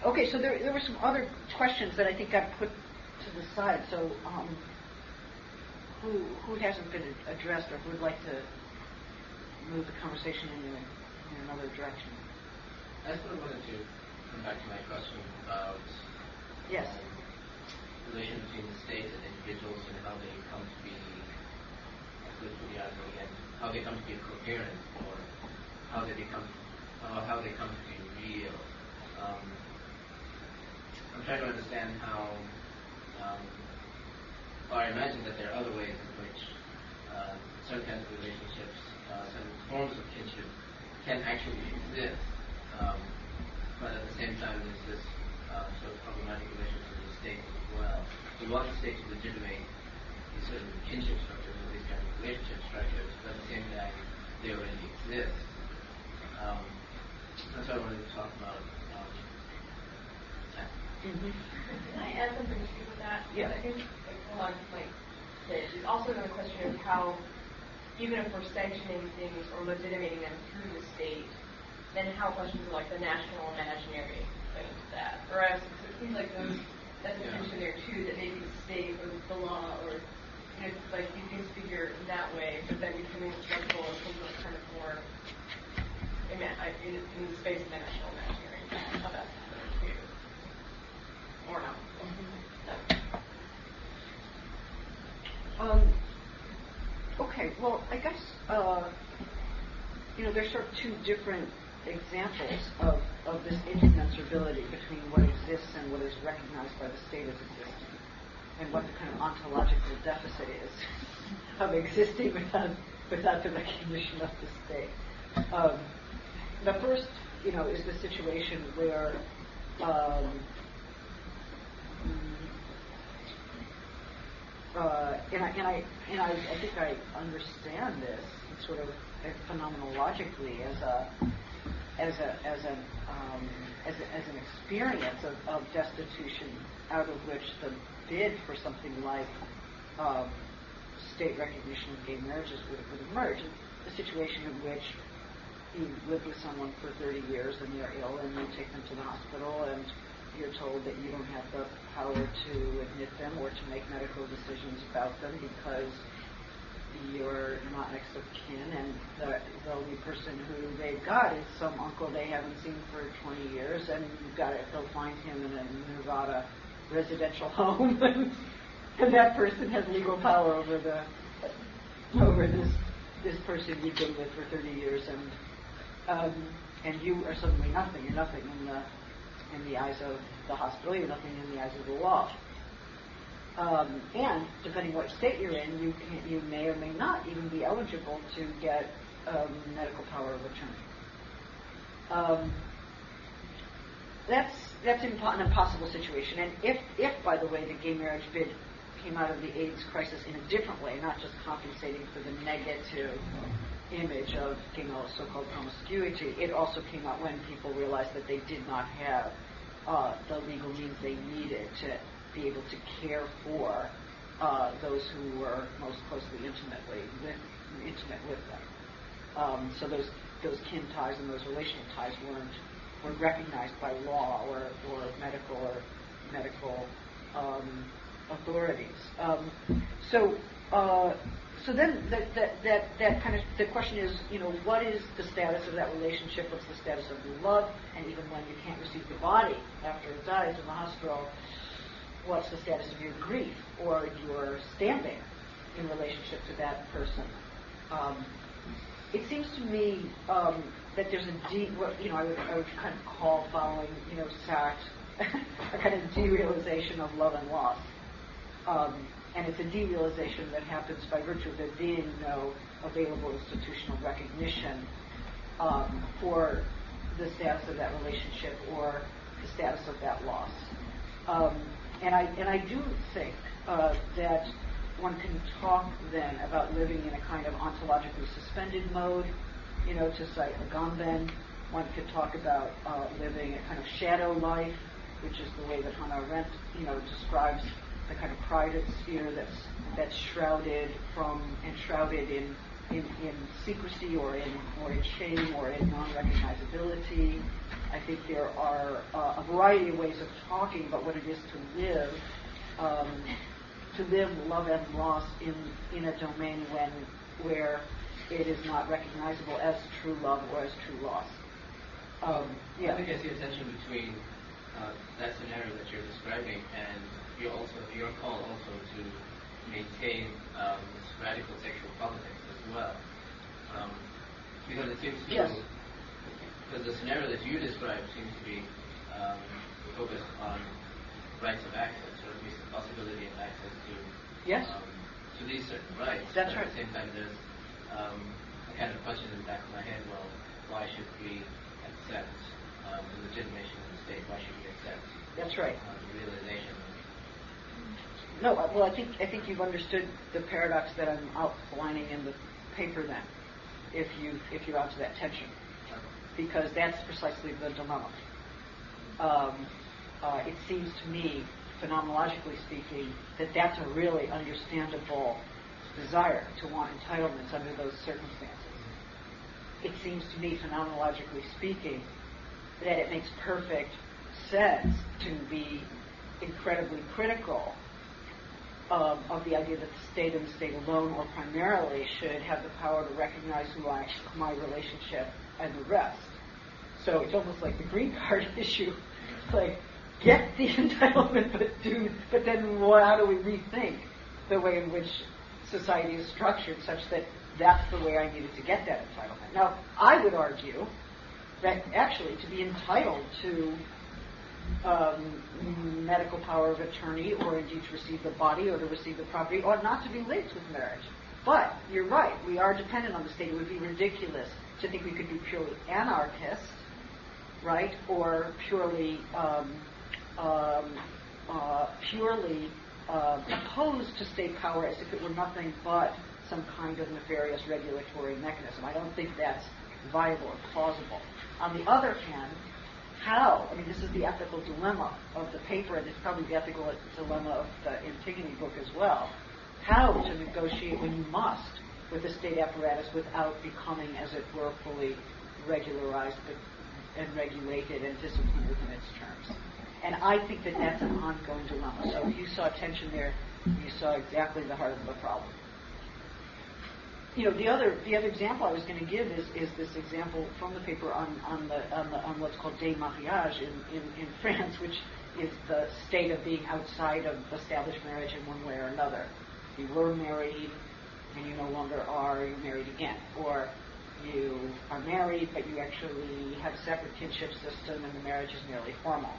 S2: okay, so there, there were some other questions that I think got put to the side. So um, who, who hasn't been addressed or who would like to move the conversation in, a, in another direction.
S13: I just wanted to come back to my question about
S2: yes.
S13: Um, relation between the state and individuals and how they come to be and how they come to be coherent or how they become uh, how they come to be real. Um, I'm trying to understand how um, or I imagine that there are other ways in which uh, certain kinds of relationships uh, some forms of kinship can actually exist. Um, but at the same time, there's this uh, sort of problematic relationship with the state as well. We want the state to legitimate these certain kinship structures or these kind of relationship structures, but at the same time, they already exist. Um, that's what I wanted to talk about. Um,
S14: mm-hmm. Can I add something to with that?
S2: Yeah.
S14: I think along like there's also another question of how even if we're sanctioning things or legitimating them through the state, then how questions of like the national imaginary into that? Or it seems like those that's a tension there too, that maybe the state or the law or you know, like these things figure in that way, but then becoming acceptable in terms of kind of more in, in, in the space of the national imaginary. How that's. Or not.
S2: Mm-hmm. Um, Okay, well, I guess, uh, you know, there's sort of two different examples of, this incommensurability between what exists and what is recognized by the state as existing, and what the kind of ontological deficit is of existing without, without the recognition of the state. Um, the first, you know, is the situation where um, uh, and I and I and I, I think I understand this sort of phenomenologically as a as a as an um, as, a, as an experience of, of destitution out of which the bid for something like um, state recognition of gay marriages would, would emerge. A situation in which you live with someone for 30 years and they're ill and you take them to the hospital and you're told that you don't have the power to admit them or to make medical decisions about them because you're not next of kin. And the, the only person who they've got is some uncle they haven't seen for 20 years. And you've got to go find him in a Nevada residential home. And that person has legal power over the over this this person you've been with for 30 years. And um, and you are suddenly nothing. You're nothing in the in the eyes of the hospital, you're nothing in the eyes of the law. Um, and depending what state you're in, you can, you may or may not even be eligible to get um, medical power of attorney. Um, that's that's an impossible situation. And if, if, by the way, the gay marriage bid came out of the AIDS crisis in a different way, not just compensating for the negative image of you know so-called promiscuity. It also came out when people realized that they did not have uh, the legal means they needed to be able to care for uh, those who were most closely intimately with, intimate with them. Um, so those those kin ties and those relational ties weren't weren't recognized by law or, or medical or medical um, authorities. Um, so uh, so then that, that, that, that kind of the question is, you know, what is the status of that relationship? What's the status of your love? And even when you can't receive the body after it dies in the hospital, what's the status of your grief or your standing in relationship to that person? Um, it seems to me um, that there's a deep, what, you know, I would, I would kind of call following, you know, Sartre, a kind of derealization of love and loss. Um, and it's a derealization that happens by virtue of there being no available institutional recognition um, for the status of that relationship or the status of that loss. Um, and I and I do think uh, that one can talk then about living in a kind of ontologically suspended mode. You know, to cite Agamben, one could talk about uh, living a kind of shadow life, which is the way that Hannah Arendt, you know, describes the kind of private sphere that's that's shrouded from enshrouded in in, in secrecy or in or in shame or in non-recognizability. I think there are uh, a variety of ways of talking about what it is to live um, to live love and loss in in a domain when where it is not recognizable as true love or as true loss. Um, yeah.
S13: I think I see a tension between uh, that scenario that you're describing and you also your call also to maintain um, this radical sexual politics as well, um, because it seems to
S2: yes.
S13: because the scenario that you describe seems to be um, focused on rights of access, or at least the possibility of access to
S2: yes
S13: um, to these certain rights.
S2: That's
S13: but
S2: right.
S13: At the same time, there's um, a kind of question in the back of my head. Well, why should we accept um, the legitimation of the state? Why should we accept?
S2: That's right.
S13: Uh, the realization
S2: no, well, I think I think you've understood the paradox that I'm outlining in the paper. Then, if you if you're onto that tension, because that's precisely the dilemma. Um, uh, it seems to me, phenomenologically speaking, that that's a really understandable desire to want entitlements under those circumstances. It seems to me, phenomenologically speaking, that it makes perfect sense to be incredibly critical um, of the idea that the state and the state alone or primarily should have the power to recognize who I, my relationship and the rest. So it's almost like the green card issue. It's like, get the entitlement, but do, but then well, how do we rethink the way in which society is structured such that that's the way I needed to get that entitlement? Now, I would argue that actually to be entitled to um, medical power of attorney or indeed to receive the body or to receive the property ought not to be linked with marriage. But you're right, we are dependent on the state. It would be ridiculous to think we could be purely anarchist, right, or purely um, um, uh, purely uh, opposed to state power as if it were nothing but some kind of nefarious regulatory mechanism. I don't think that's viable or plausible. On the other hand, how, I mean, this is the ethical dilemma of the paper, and it's probably the ethical dilemma of the Antigone book as well. How to negotiate when you must with the state apparatus without becoming, as it were, fully regularized and regulated and disciplined within its terms. And I think that that's an ongoing dilemma. So if you saw tension there, you saw exactly the heart of the problem you know, the other the other example I was going to give is, is this example from the paper on on the on, the, on what's called démariage in, in, in France, which is the state of being outside of established marriage in one way or another. You were married and you no longer are, you're married again. Or you are married but you actually have a separate kinship system and the marriage is merely formal.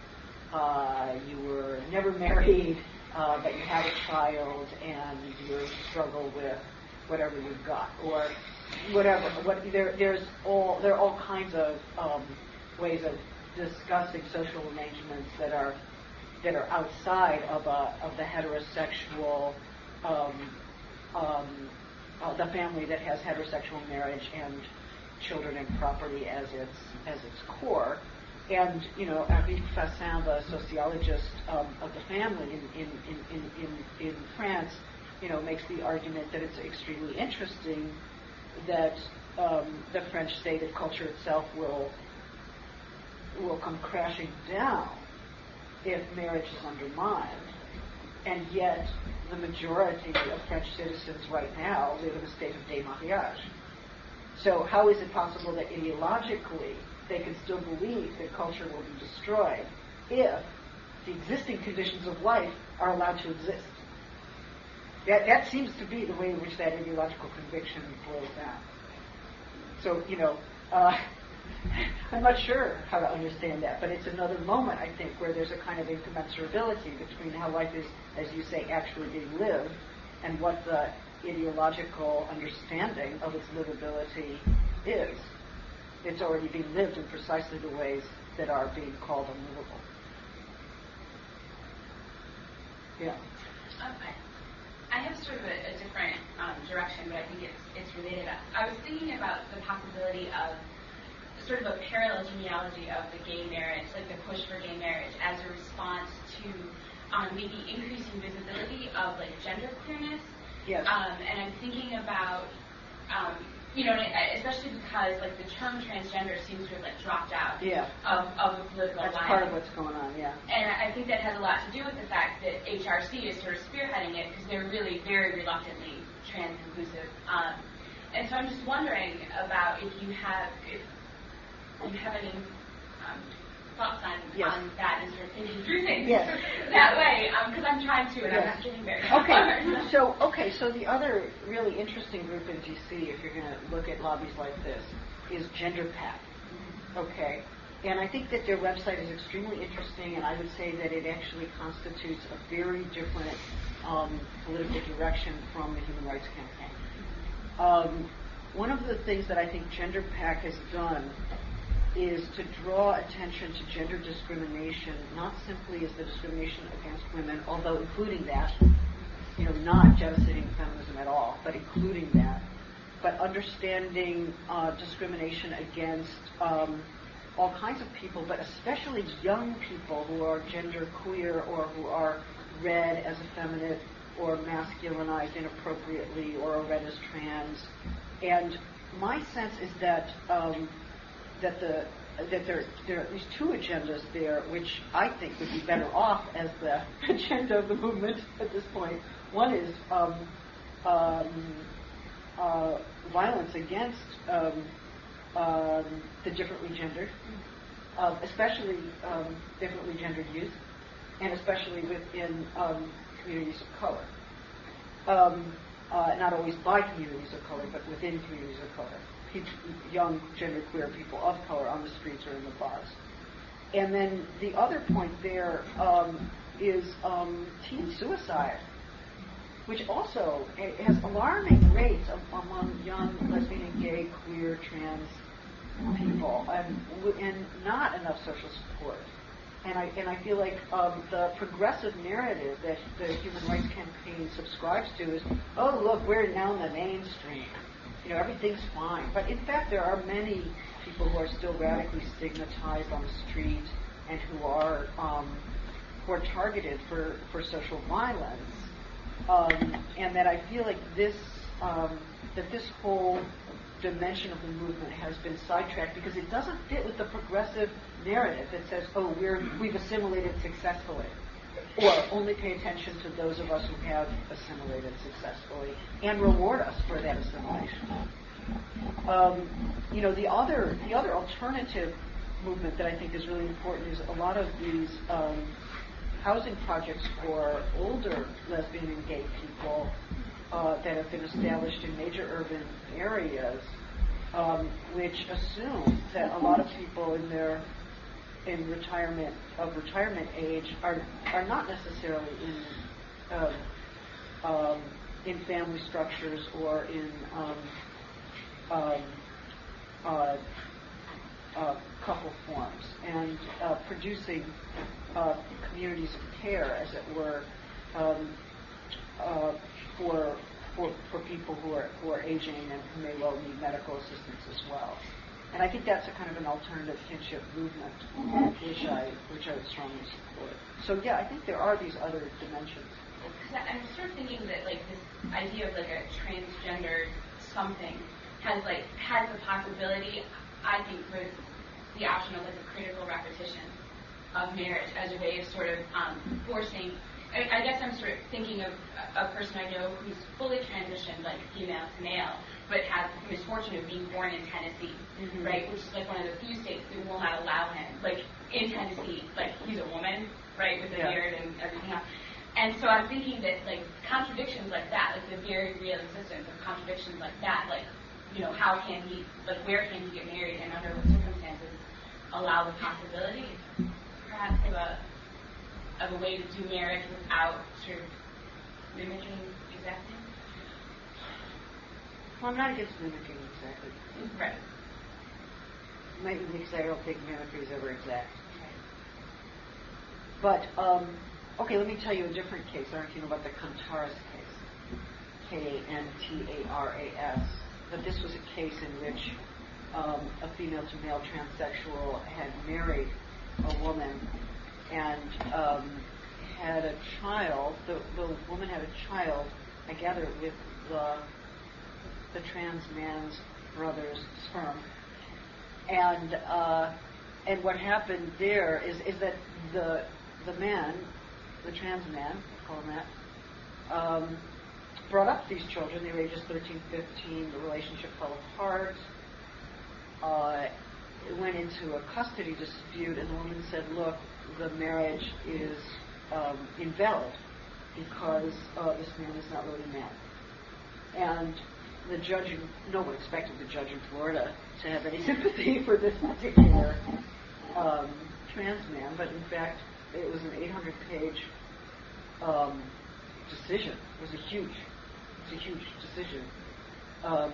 S2: Uh, you were never married uh, but you have a child and you struggle with whatever you've got, or whatever. What, there, there's all there are all kinds of um, ways of discussing social arrangements that are that are outside of a of the heterosexual um, um, uh, the family that has heterosexual marriage and children and property as its as its core. And you know, Eric Fassin, the sociologist um, of the family in in, in, in, in France, you know, makes the argument that it's extremely interesting that um, the French state of culture itself will will come crashing down if marriage is undermined, and yet the majority of French citizens right now live in a state of démariage. So how is it possible that ideologically they can still believe that culture will be destroyed if the existing conditions of life are allowed to exist? That, that seems to be the way in which that ideological conviction boils down. So, you know, uh, I'm not sure how to understand that, but it's another moment, I think, where there's a kind of incommensurability between how life is, as you say, actually being lived and what the ideological understanding of its livability is. It's already being lived in precisely the ways that are being called unlivable. Yeah.
S20: I have sort of a, a different um, direction, but I think it's, it's related. I was thinking about the possibility of sort of a parallel genealogy of the gay marriage, like the push for gay marriage, as a response to um, maybe increasing visibility of like gender queerness.
S2: Yes.
S20: Um, and I'm thinking about um, you know, especially because like the term transgender seems to have like dropped out
S2: yeah.
S20: of, of the political line.
S2: That's
S20: line.
S2: part of what's going on, yeah.
S20: And I think that has a lot to do with the fact that HRC is sort of spearheading it because they're really very reluctantly trans inclusive. Um, and so I'm just wondering about if you have if you have any um, thoughts on,
S2: yes.
S20: on that and thinking through things
S2: yes.
S20: that way because um, I'm trying to and
S2: yes.
S20: I'm not getting very
S2: Okay, so okay, so the other really interesting group in DC, if you're going to look at lobbies like this, is Gender PAC. Okay, and I think that their website is extremely interesting, and I would say that it actually constitutes a very different um, political direction from the Human Rights Campaign. Um, one of the things that I think Gender PAC has done is to draw attention to gender discrimination, not simply as the discrimination against women, although including that, you know, not jettisoning feminism at all, but including that, but understanding uh, discrimination against um, all kinds of people, but especially young people who are gender queer or who are read as effeminate or masculinized inappropriately or are read as trans. And my sense is that um, that the that there there are at least two agendas there, which I think would be better off as the agenda of the movement at this point. One is um, um, uh, violence against um, um the differently gendered, uh, especially um, differently gendered youth, and especially within communities of color. Uh, not always by communities of color, but within communities of color young genderqueer people of color on the streets or in the bars. And then the other point there um, is um, teen suicide, which also has alarming rates of, among young lesbian and gay, queer, trans people, and, and not enough social support. And I, and I feel like um, the progressive narrative that the Human Rights Campaign subscribes to is, oh, look, we're now in the mainstream you know, everything's fine. But in fact, there are many people who are still radically stigmatized on the street and who are um, who are targeted for, for social violence. Um, and that I feel like this um, that this whole dimension of the movement has been sidetracked because it doesn't fit with the progressive narrative that says, "Oh, we're we've assimilated successfully." Or only pay attention to those of us who have assimilated successfully and reward us for that assimilation. Um, you know, the other the other alternative movement that I think is really important is a lot of these um, housing projects for older lesbian and gay people uh, that have been established in major urban areas, um, which assume that a lot of people in their in retirement of retirement age are are not necessarily in um, um, in family structures or in um, um uh, uh, couple forms and uh, producing uh, communities of care, as it were, um, uh, for for, for people who are, who are aging and who may well need medical assistance as well. And I think that's a kind of an alternative kinship movement, which I, which I would strongly support. So yeah, I think there are these other dimensions.
S20: I'm sort of thinking that like this idea of like a transgender something has like has the possibility, I think, for the option of like a critical repetition of marriage as a way of sort of um, forcing. I, I guess I'm sort of thinking of a person I know who's fully transitioned, like female to male, but has the misfortune of being born in Tennessee,
S2: Mhm.
S20: right? Which is like one of the few states that will not allow him. Like in Tennessee, like he's a woman, right, with a
S2: Yeah.
S20: beard and everything else. And so I'm thinking that like contradictions like that, like the very real existence of contradictions like that, like you know, how can he, like where can he get married and under what circumstances allow the possibility, perhaps of a of a way to do marriage without sort of mimicking exactly.
S2: Well, I'm not against mimicking exactly.
S20: Right.
S2: Maybe because I don't think mimicry is ever exact. But, um, okay, let me tell you a different case. I don't know if you know about the Kantaras case. K-A-N-T-A-R-A-S. But this was a case in which um, a female to male transsexual had married a woman and um, had a child. The, the woman had a child, I gather, with the, the trans man's brother's sperm. And uh, and what happened there is is that the the man, the trans man, we'll call him that, um, brought up these children. They were ages 13, 15. The relationship fell apart. Uh, it went into a custody dispute, and the woman said, "Look, the marriage is um, invalid because uh, this man is not really a man." And the judge, no one expected the judge in Florida to have any sympathy for this particular um, trans man, but in fact, it was an 800-page um, decision. It was a huge, it's a huge decision, um,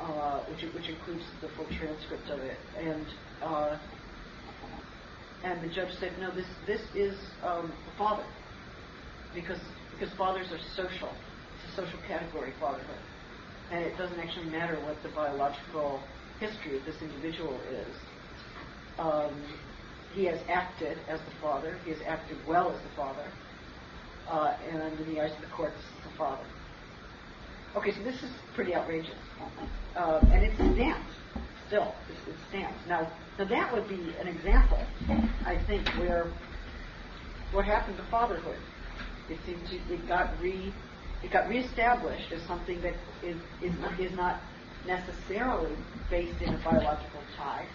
S2: uh, which which includes the full transcript of it, and uh, and the judge said, no, this this is um, the father, because because fathers are social. It's a social category, fatherhood, and it doesn't actually matter what the biological history of this individual is. Um, he has acted as the father. He has acted well as the father. Uh, and in the eyes of the court, this is the father. Okay, so this is pretty outrageous. Uh, and it stands still. It, it stands. Now, now, that would be an example, I think, where what happened to fatherhood. It seemed to, it got re, it got reestablished as something that is, is, not, is not necessarily based in a biological tie.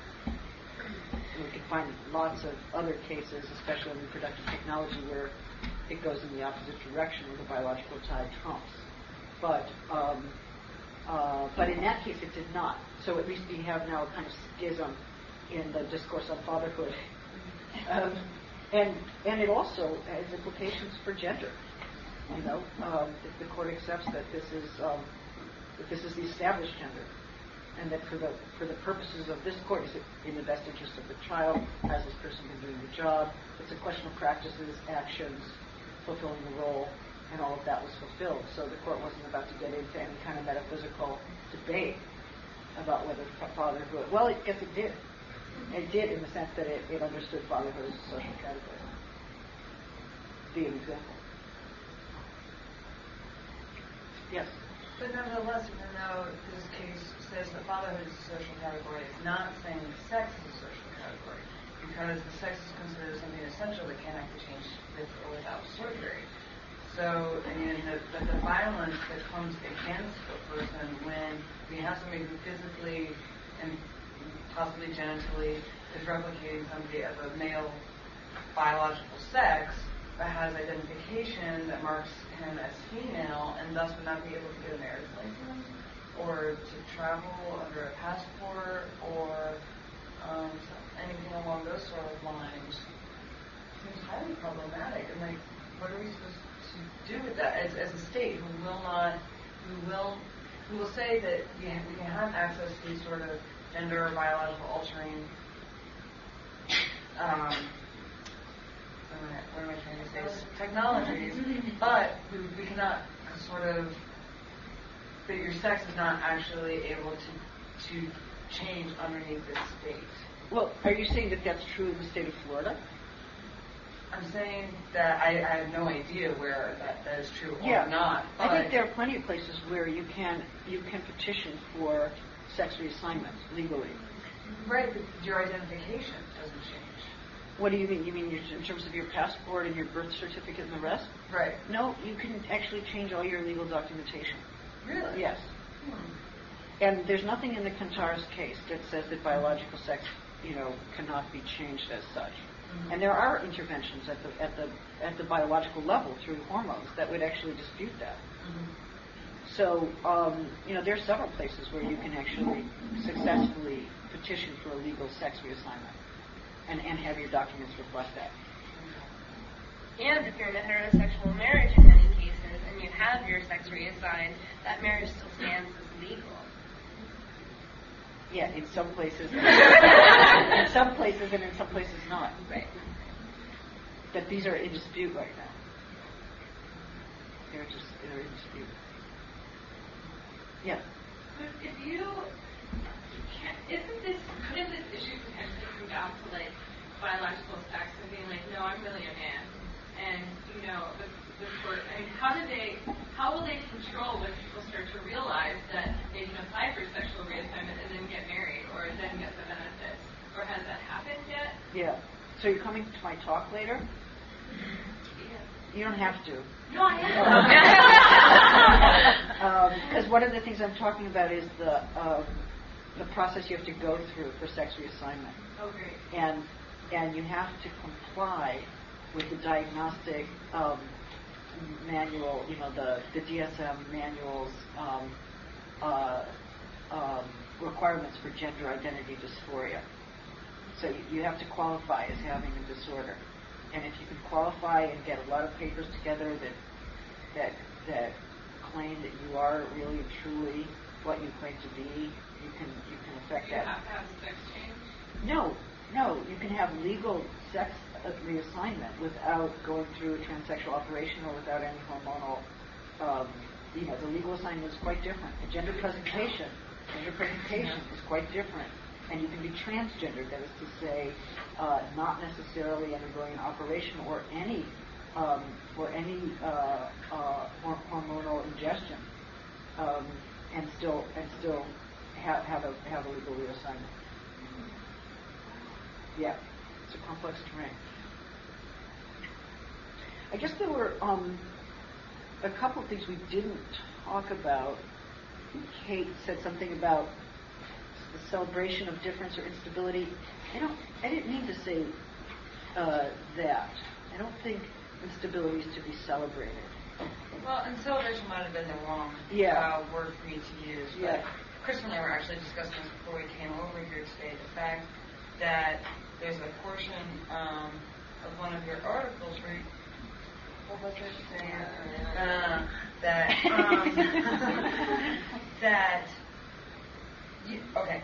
S2: And we can find lots of other cases, especially in reproductive technology, where it goes in the opposite direction, where the biological tie trumps. But um, uh, but in that case, it did not. So at least we have now a kind of schism in the discourse on fatherhood, um, and and it also has implications for gender. You know, um, if the court accepts that this is um, that this is the established gender, and that for the for the purposes of this court, is it in the best interest of the child? Has this person been doing the job? It's a question of practices, actions, fulfilling the role, and all of that was fulfilled. So the court wasn't about to get into any kind of metaphysical debate about whether fa- fatherhood. Well, I guess it did. It did in the sense that it, it understood fatherhood as a social category. Be example. Yes.
S6: But nevertheless, even though this case says that fatherhood is a social category, it's not saying sex is a social category because the sex is considered something essential that cannot be changed with or without surgery. So, I mean, the, the, the violence that comes against a person when we have somebody who physically and possibly genitally is replicating somebody of a male biological sex that has identification that marks him as female and thus would not be able to get a marriage license or to travel under a passport or um, anything along those sort of lines seems highly problematic. And like, what are we supposed to do with that as, as a state who will not, who will, who will say that we can have access to these sort of gender or biological altering um, what am, I, what am I trying to say? Technologies, but we, cannot sort of but your sex is not actually able to to change underneath this state.
S2: Well, are you saying that that's true in the state of Florida?
S6: I'm saying that I, I have no idea where that, that is true
S2: yeah.
S6: or not.
S2: I think there are plenty of places where you can you can petition for sex reassignment legally.
S6: Right, but your identification.
S2: What do you mean? You mean your, in terms of your passport and your birth certificate and the rest?
S6: Right.
S2: No, you can actually change all your legal documentation.
S6: Really?
S2: Yes.
S6: Hmm.
S2: And there's nothing in the Kantaras case that says that biological sex, you know, cannot be changed as such. Mm-hmm. And there are interventions at the at the at the biological level through hormones that would actually dispute that.
S6: Mm-hmm.
S2: So, um, you know, there are several places where you can actually successfully petition for a legal sex reassignment and, and have your documents reflect that.
S5: And if you're in a heterosexual marriage in many cases and you have your sex reassigned, that marriage still stands as legal.
S2: Yeah, in some places. in some places and in some places not.
S5: Right.
S2: That these are in dispute right now. They're just they're in dispute. Yeah.
S12: But if you isn't this couldn't this issue potentially come down to like biological sex and being like, no, I'm really a man, and you know, this, this sort. I mean, how do they? How will they control when people start to realize that they can apply for sexual reassignment and then get married or then get the benefits? Or has that happened yet?
S2: Yeah. So you're coming to my talk later?
S12: Yeah.
S2: You don't have to.
S12: No, I
S2: am. Because um, one of the things I'm talking about is the um, the process you have to go through for sex reassignment.
S12: Oh, great.
S2: And and you have to comply with the diagnostic um, manual, you know, the, the DSM manual's um, uh, um, requirements for gender identity dysphoria. So you, you have to qualify as having a disorder. And if you can qualify and get a lot of papers together that that that claim that you are really and truly what you claim to be, you can you can affect
S12: Do you
S2: that.
S12: have to have sex change?
S2: No, no, you can have legal sex reassignment without going through a transsexual operation or without any hormonal. Um, you know, the legal assignment is quite different. The gender presentation, gender presentation is quite different, and you can be transgender. That is to say, uh, not necessarily undergoing an operation or any um, or any uh, uh, hormonal ingestion, um, and still and still have, have a have a legal reassignment. Yeah, it's a complex terrain. I guess there were um, a couple of things we didn't talk about. Kate said something about the celebration of difference or instability. I don't. I didn't mean to say uh, that. I don't think instability is to be celebrated.
S6: Well, and celebration might have been the wrong
S2: yeah.
S6: uh, word for me to use. But
S2: yeah.
S6: Chris and I were actually discussing this before we came over here today. The fact that there's a portion um, of one of your articles where you, what was it saying? Uh, that um, that you, okay.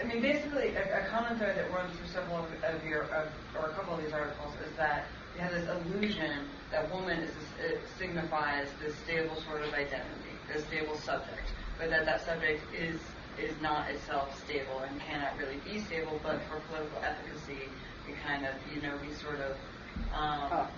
S6: I mean, basically, a, a common thread that runs through several of, of your, of, or a couple of these articles, is that you have this illusion that woman is it signifies this stable sort of identity, this stable subject, but that that subject is is not itself stable and cannot really be stable. But for political efficacy, we kind of, you know, we sort of um,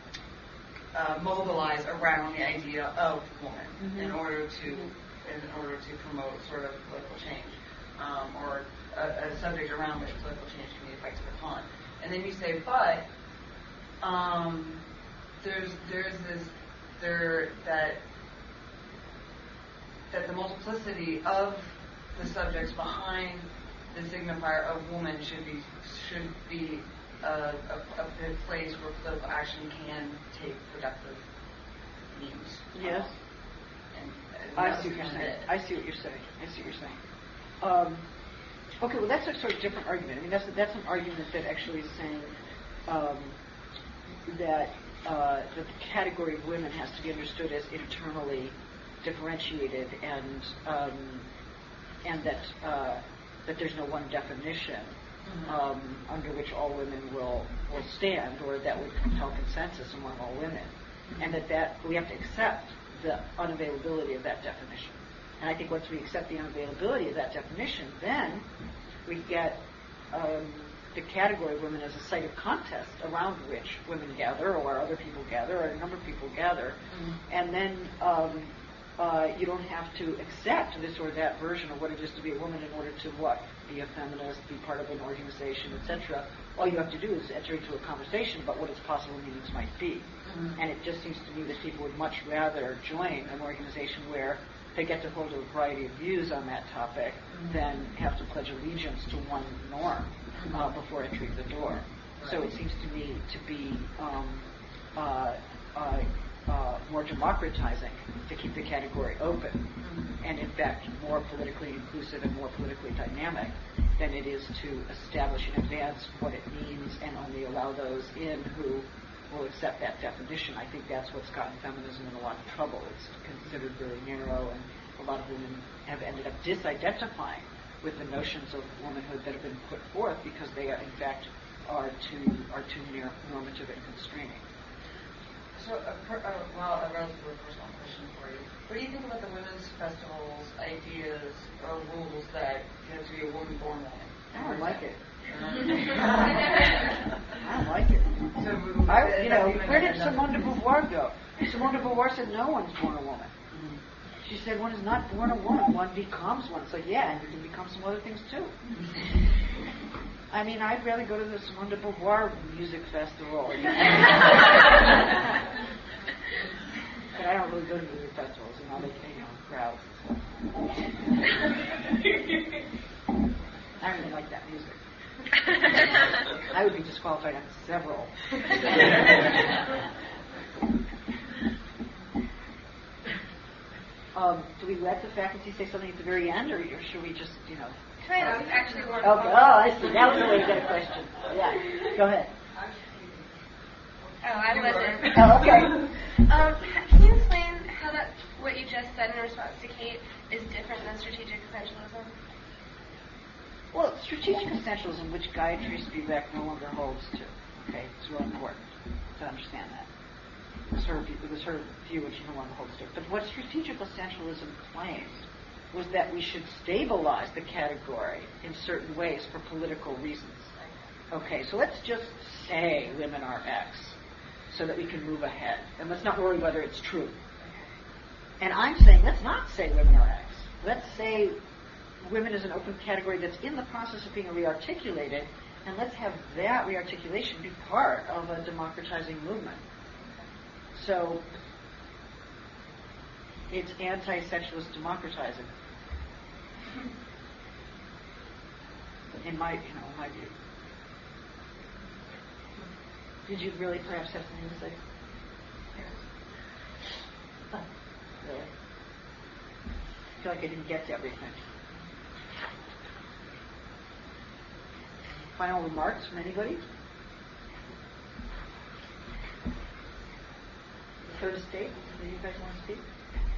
S6: uh, mobilize around the idea of woman
S2: mm-hmm.
S6: in order to in order to promote sort of political change um, or a, a subject around which political change can be effective upon. And then you say, but um, there's there's this there that that the multiplicity of the subjects behind the signifier of woman should be should be a, a, a place where political action can take productive means.
S2: Yes.
S6: And, and
S2: I see what you're saying. I see what you're saying. I see what you're saying. Um, okay, well that's a sort of different argument. I mean that's that's an argument that actually is saying um, that uh, that the category of women has to be understood as internally differentiated and um, and that uh, that there's no one definition
S6: Mm-hmm.
S2: um, under which all women will will stand, or that would compel consensus among all women, and that that we have to accept the unavailability of that definition. And I think once we accept the unavailability of that definition, then we get um, the category of women as a site of contest around which women gather or other people gather or a number of people gather. And then um, uh, you don't have to accept this or that version of what it is to be a woman in order to what? Be a feminist, be part of an organization, etc. All you have to do is enter into a conversation about what its possible meanings might be.
S6: Mhm.
S2: And it just seems to me that people would much rather join an organization where they get to hold a variety of views on that topic
S6: Mhm.
S2: than have to pledge allegiance to one norm uh, before entering the door. So it seems to me to be um, uh, uh, more democratizing to keep the category open, and in fact more politically inclusive and more politically dynamic than it is to establish in advance what it means and only allow those in who will accept that definition. I think that's what's gotten feminism in a lot of trouble. It's considered very narrow, and a lot of women have ended up disidentifying with the notions of womanhood that have been put forth because they, are, in fact, are too are too near normative and constraining.
S6: So, a per, uh, well, a relatively personal question for you. What do you think about the women's festivals, ideas, or rules that you have to be a woman born woman?
S2: I don't like it. I don't like it.
S6: So,
S2: I, you know, where did Simone de Beauvoir go? Simone de Beauvoir said no one's born a woman.
S6: Mm-hmm.
S2: She said one is not born a woman, one becomes one. So yeah, and you can become some other things too. I mean, I'd rather go to this wonderful de Beauvoir music festival. but I don't really go to music festivals, and know, they, you know, crowds. I don't really like that music. I would be disqualified on several. um, do we let the faculty say something at the very end, or, or should we just, you know?
S5: Kind of, actually more.
S2: Oh, oh, I see. That was way to get a question. Yeah. Go ahead.
S5: Oh, I wasn't.
S2: Oh, okay.
S5: Um, can you explain how that what you just said in response to Kate is different than strategic essentialism?
S2: Well, strategic essentialism, which Gayatri Spivak no longer holds to, okay, it's real important to understand that. It was her, it was her view, which she no longer holds to. But what strategic essentialism claimed was that we should stabilize the category in certain ways for political reasons. Okay, so let's just say women are X so that we can move ahead. And let's not worry whether it's true. And I'm saying let's not say women are X. Let's say women is an open category that's in the process of being rearticulated, and let's have that rearticulation be part of a democratizing movement. So it's anti-essentialist democratizing. In my, you know, my view. Did you really perhaps have something to say? Really? I feel like I didn't get to everything. Final remarks from anybody? Third state, do you guys want to speak?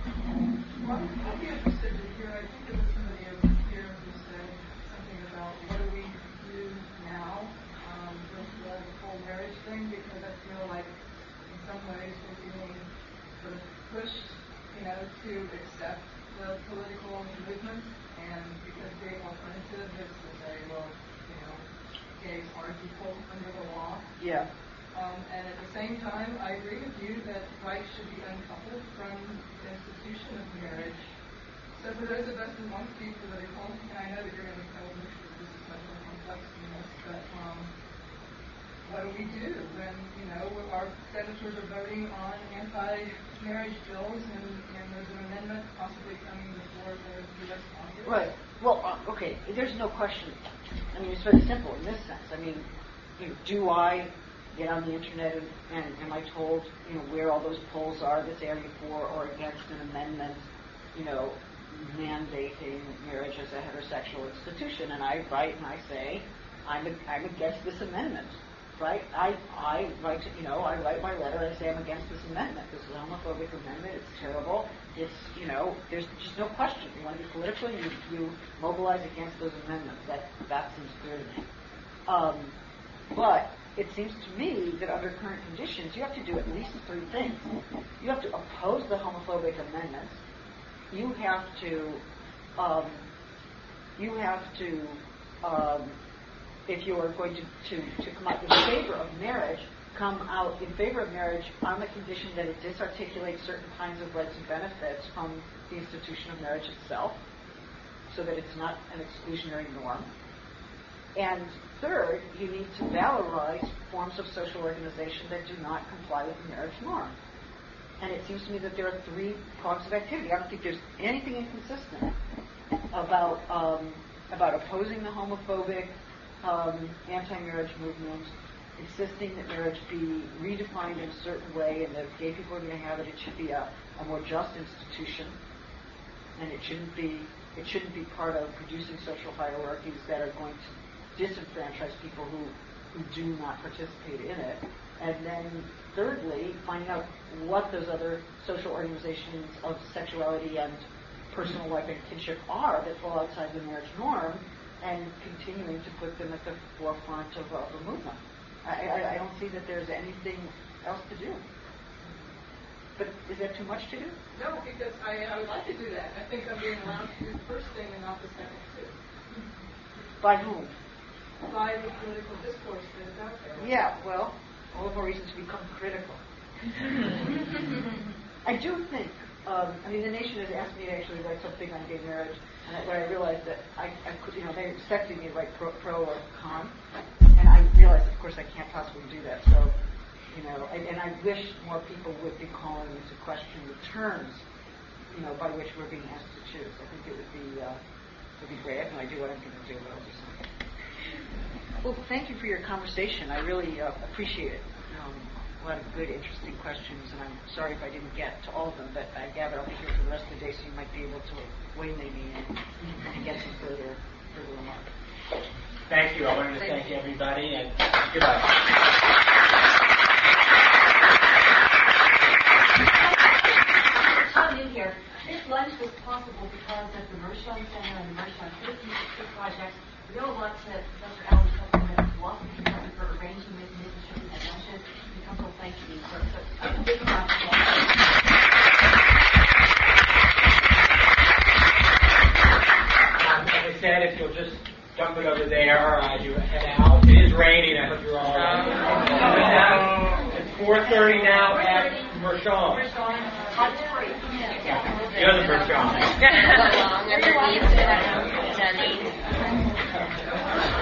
S21: Well, I'd be interested to hear, I think it somebody here who said something about what do we do now with the whole marriage thing, because I feel like in some ways we're sort of pushed, you know, to accept the political movement, and because being alternative is to say, well, you know, gays are equal under the law.
S2: Yeah.
S21: Um, and at the same time, I agree with you that rights should be uncoupled from institution of marriage. So for those of us who want to be political, and I know that you're going to tell me that this is much more complex than this, but um, what do we do when, you know, our senators are voting on anti-marriage bills and, and there's an amendment possibly coming before the U.S. Congress?
S2: Right. Well, uh, okay, there's no question. I mean, it's very simple in this sense. I mean, you know, do I get on the internet and, and am I told, you know, where all those polls are that's area for or against an amendment, you know, mandating marriage as a heterosexual institution? And I write and I say, I'm, a, I'm against this amendment. Right? I, I write, you know, I write my letter and I say I'm against this amendment. This is a homophobic amendment. It's terrible. It's, you know, there's just no question. You want to be political, you, you mobilize against those amendments. That, that seems clear to me. Um, but it seems to me that under current conditions, you have to do at least three things. You have to oppose the homophobic amendments. you have to, um, you have to, um, if you are going to, to, to come out in favor of marriage, come out in favor of marriage on the condition that it disarticulates certain kinds of rights and benefits from the institution of marriage itself, so that it's not an exclusionary norm. And third, you need to valorize forms of social organization that do not comply with the marriage norm. And it seems to me that there are three prongs of activity. I don't think there's anything inconsistent about um, about opposing the homophobic um, anti-marriage movement, insisting that marriage be redefined in a certain way, and that if gay people are going to have it, it should be a, a more just institution, and it shouldn't be it shouldn't be part of producing social hierarchies that are going to disenfranchise people who who do not participate in it. And then thirdly, finding out what those other social organizations of sexuality and personal life and kinship are that fall outside the marriage norm and continuing to put them at the forefront of, of a movement. I, I, I don't see that there's anything else to do. But is that too much to do?
S21: No, because I, I would like to do that. I think I'm being allowed to do the first thing and not the second too.
S2: By whom?
S21: By the political discourse that is out there.
S2: Yeah, well, all the more reason to become critical. I do think, um, I mean, the nation has asked me to actually write something on gay marriage, and I, when I realized that I, I could, you know, they're expecting me to write pro, pro or con, and I realized, of course, I can't possibly do that. So, you know, and, and I wish more people would be calling into question the terms, you know, by which we're being asked to choose. I think it would be, uh, would be great. And I do what I'm going to do, but I'll do something. Well, thank you for your conversation. I really uh, appreciate it. Um, a lot of good, interesting questions, and I'm sorry if I didn't get to all of them, but I gather I'll be here for the rest of the day, so you might be able to waylay me and, and get some further, further remarks.
S1: Thank you. I wanted to thank everybody, and goodbye.
S22: Chime here. This lunch was possible because of the Mershon Center and the Mershon Citizenship Project. We all want to Professor Alan Thank you
S1: as I said, if you'll just dump it over there you head out. It is raining. I hope you're. It's 4.30 now at. The other.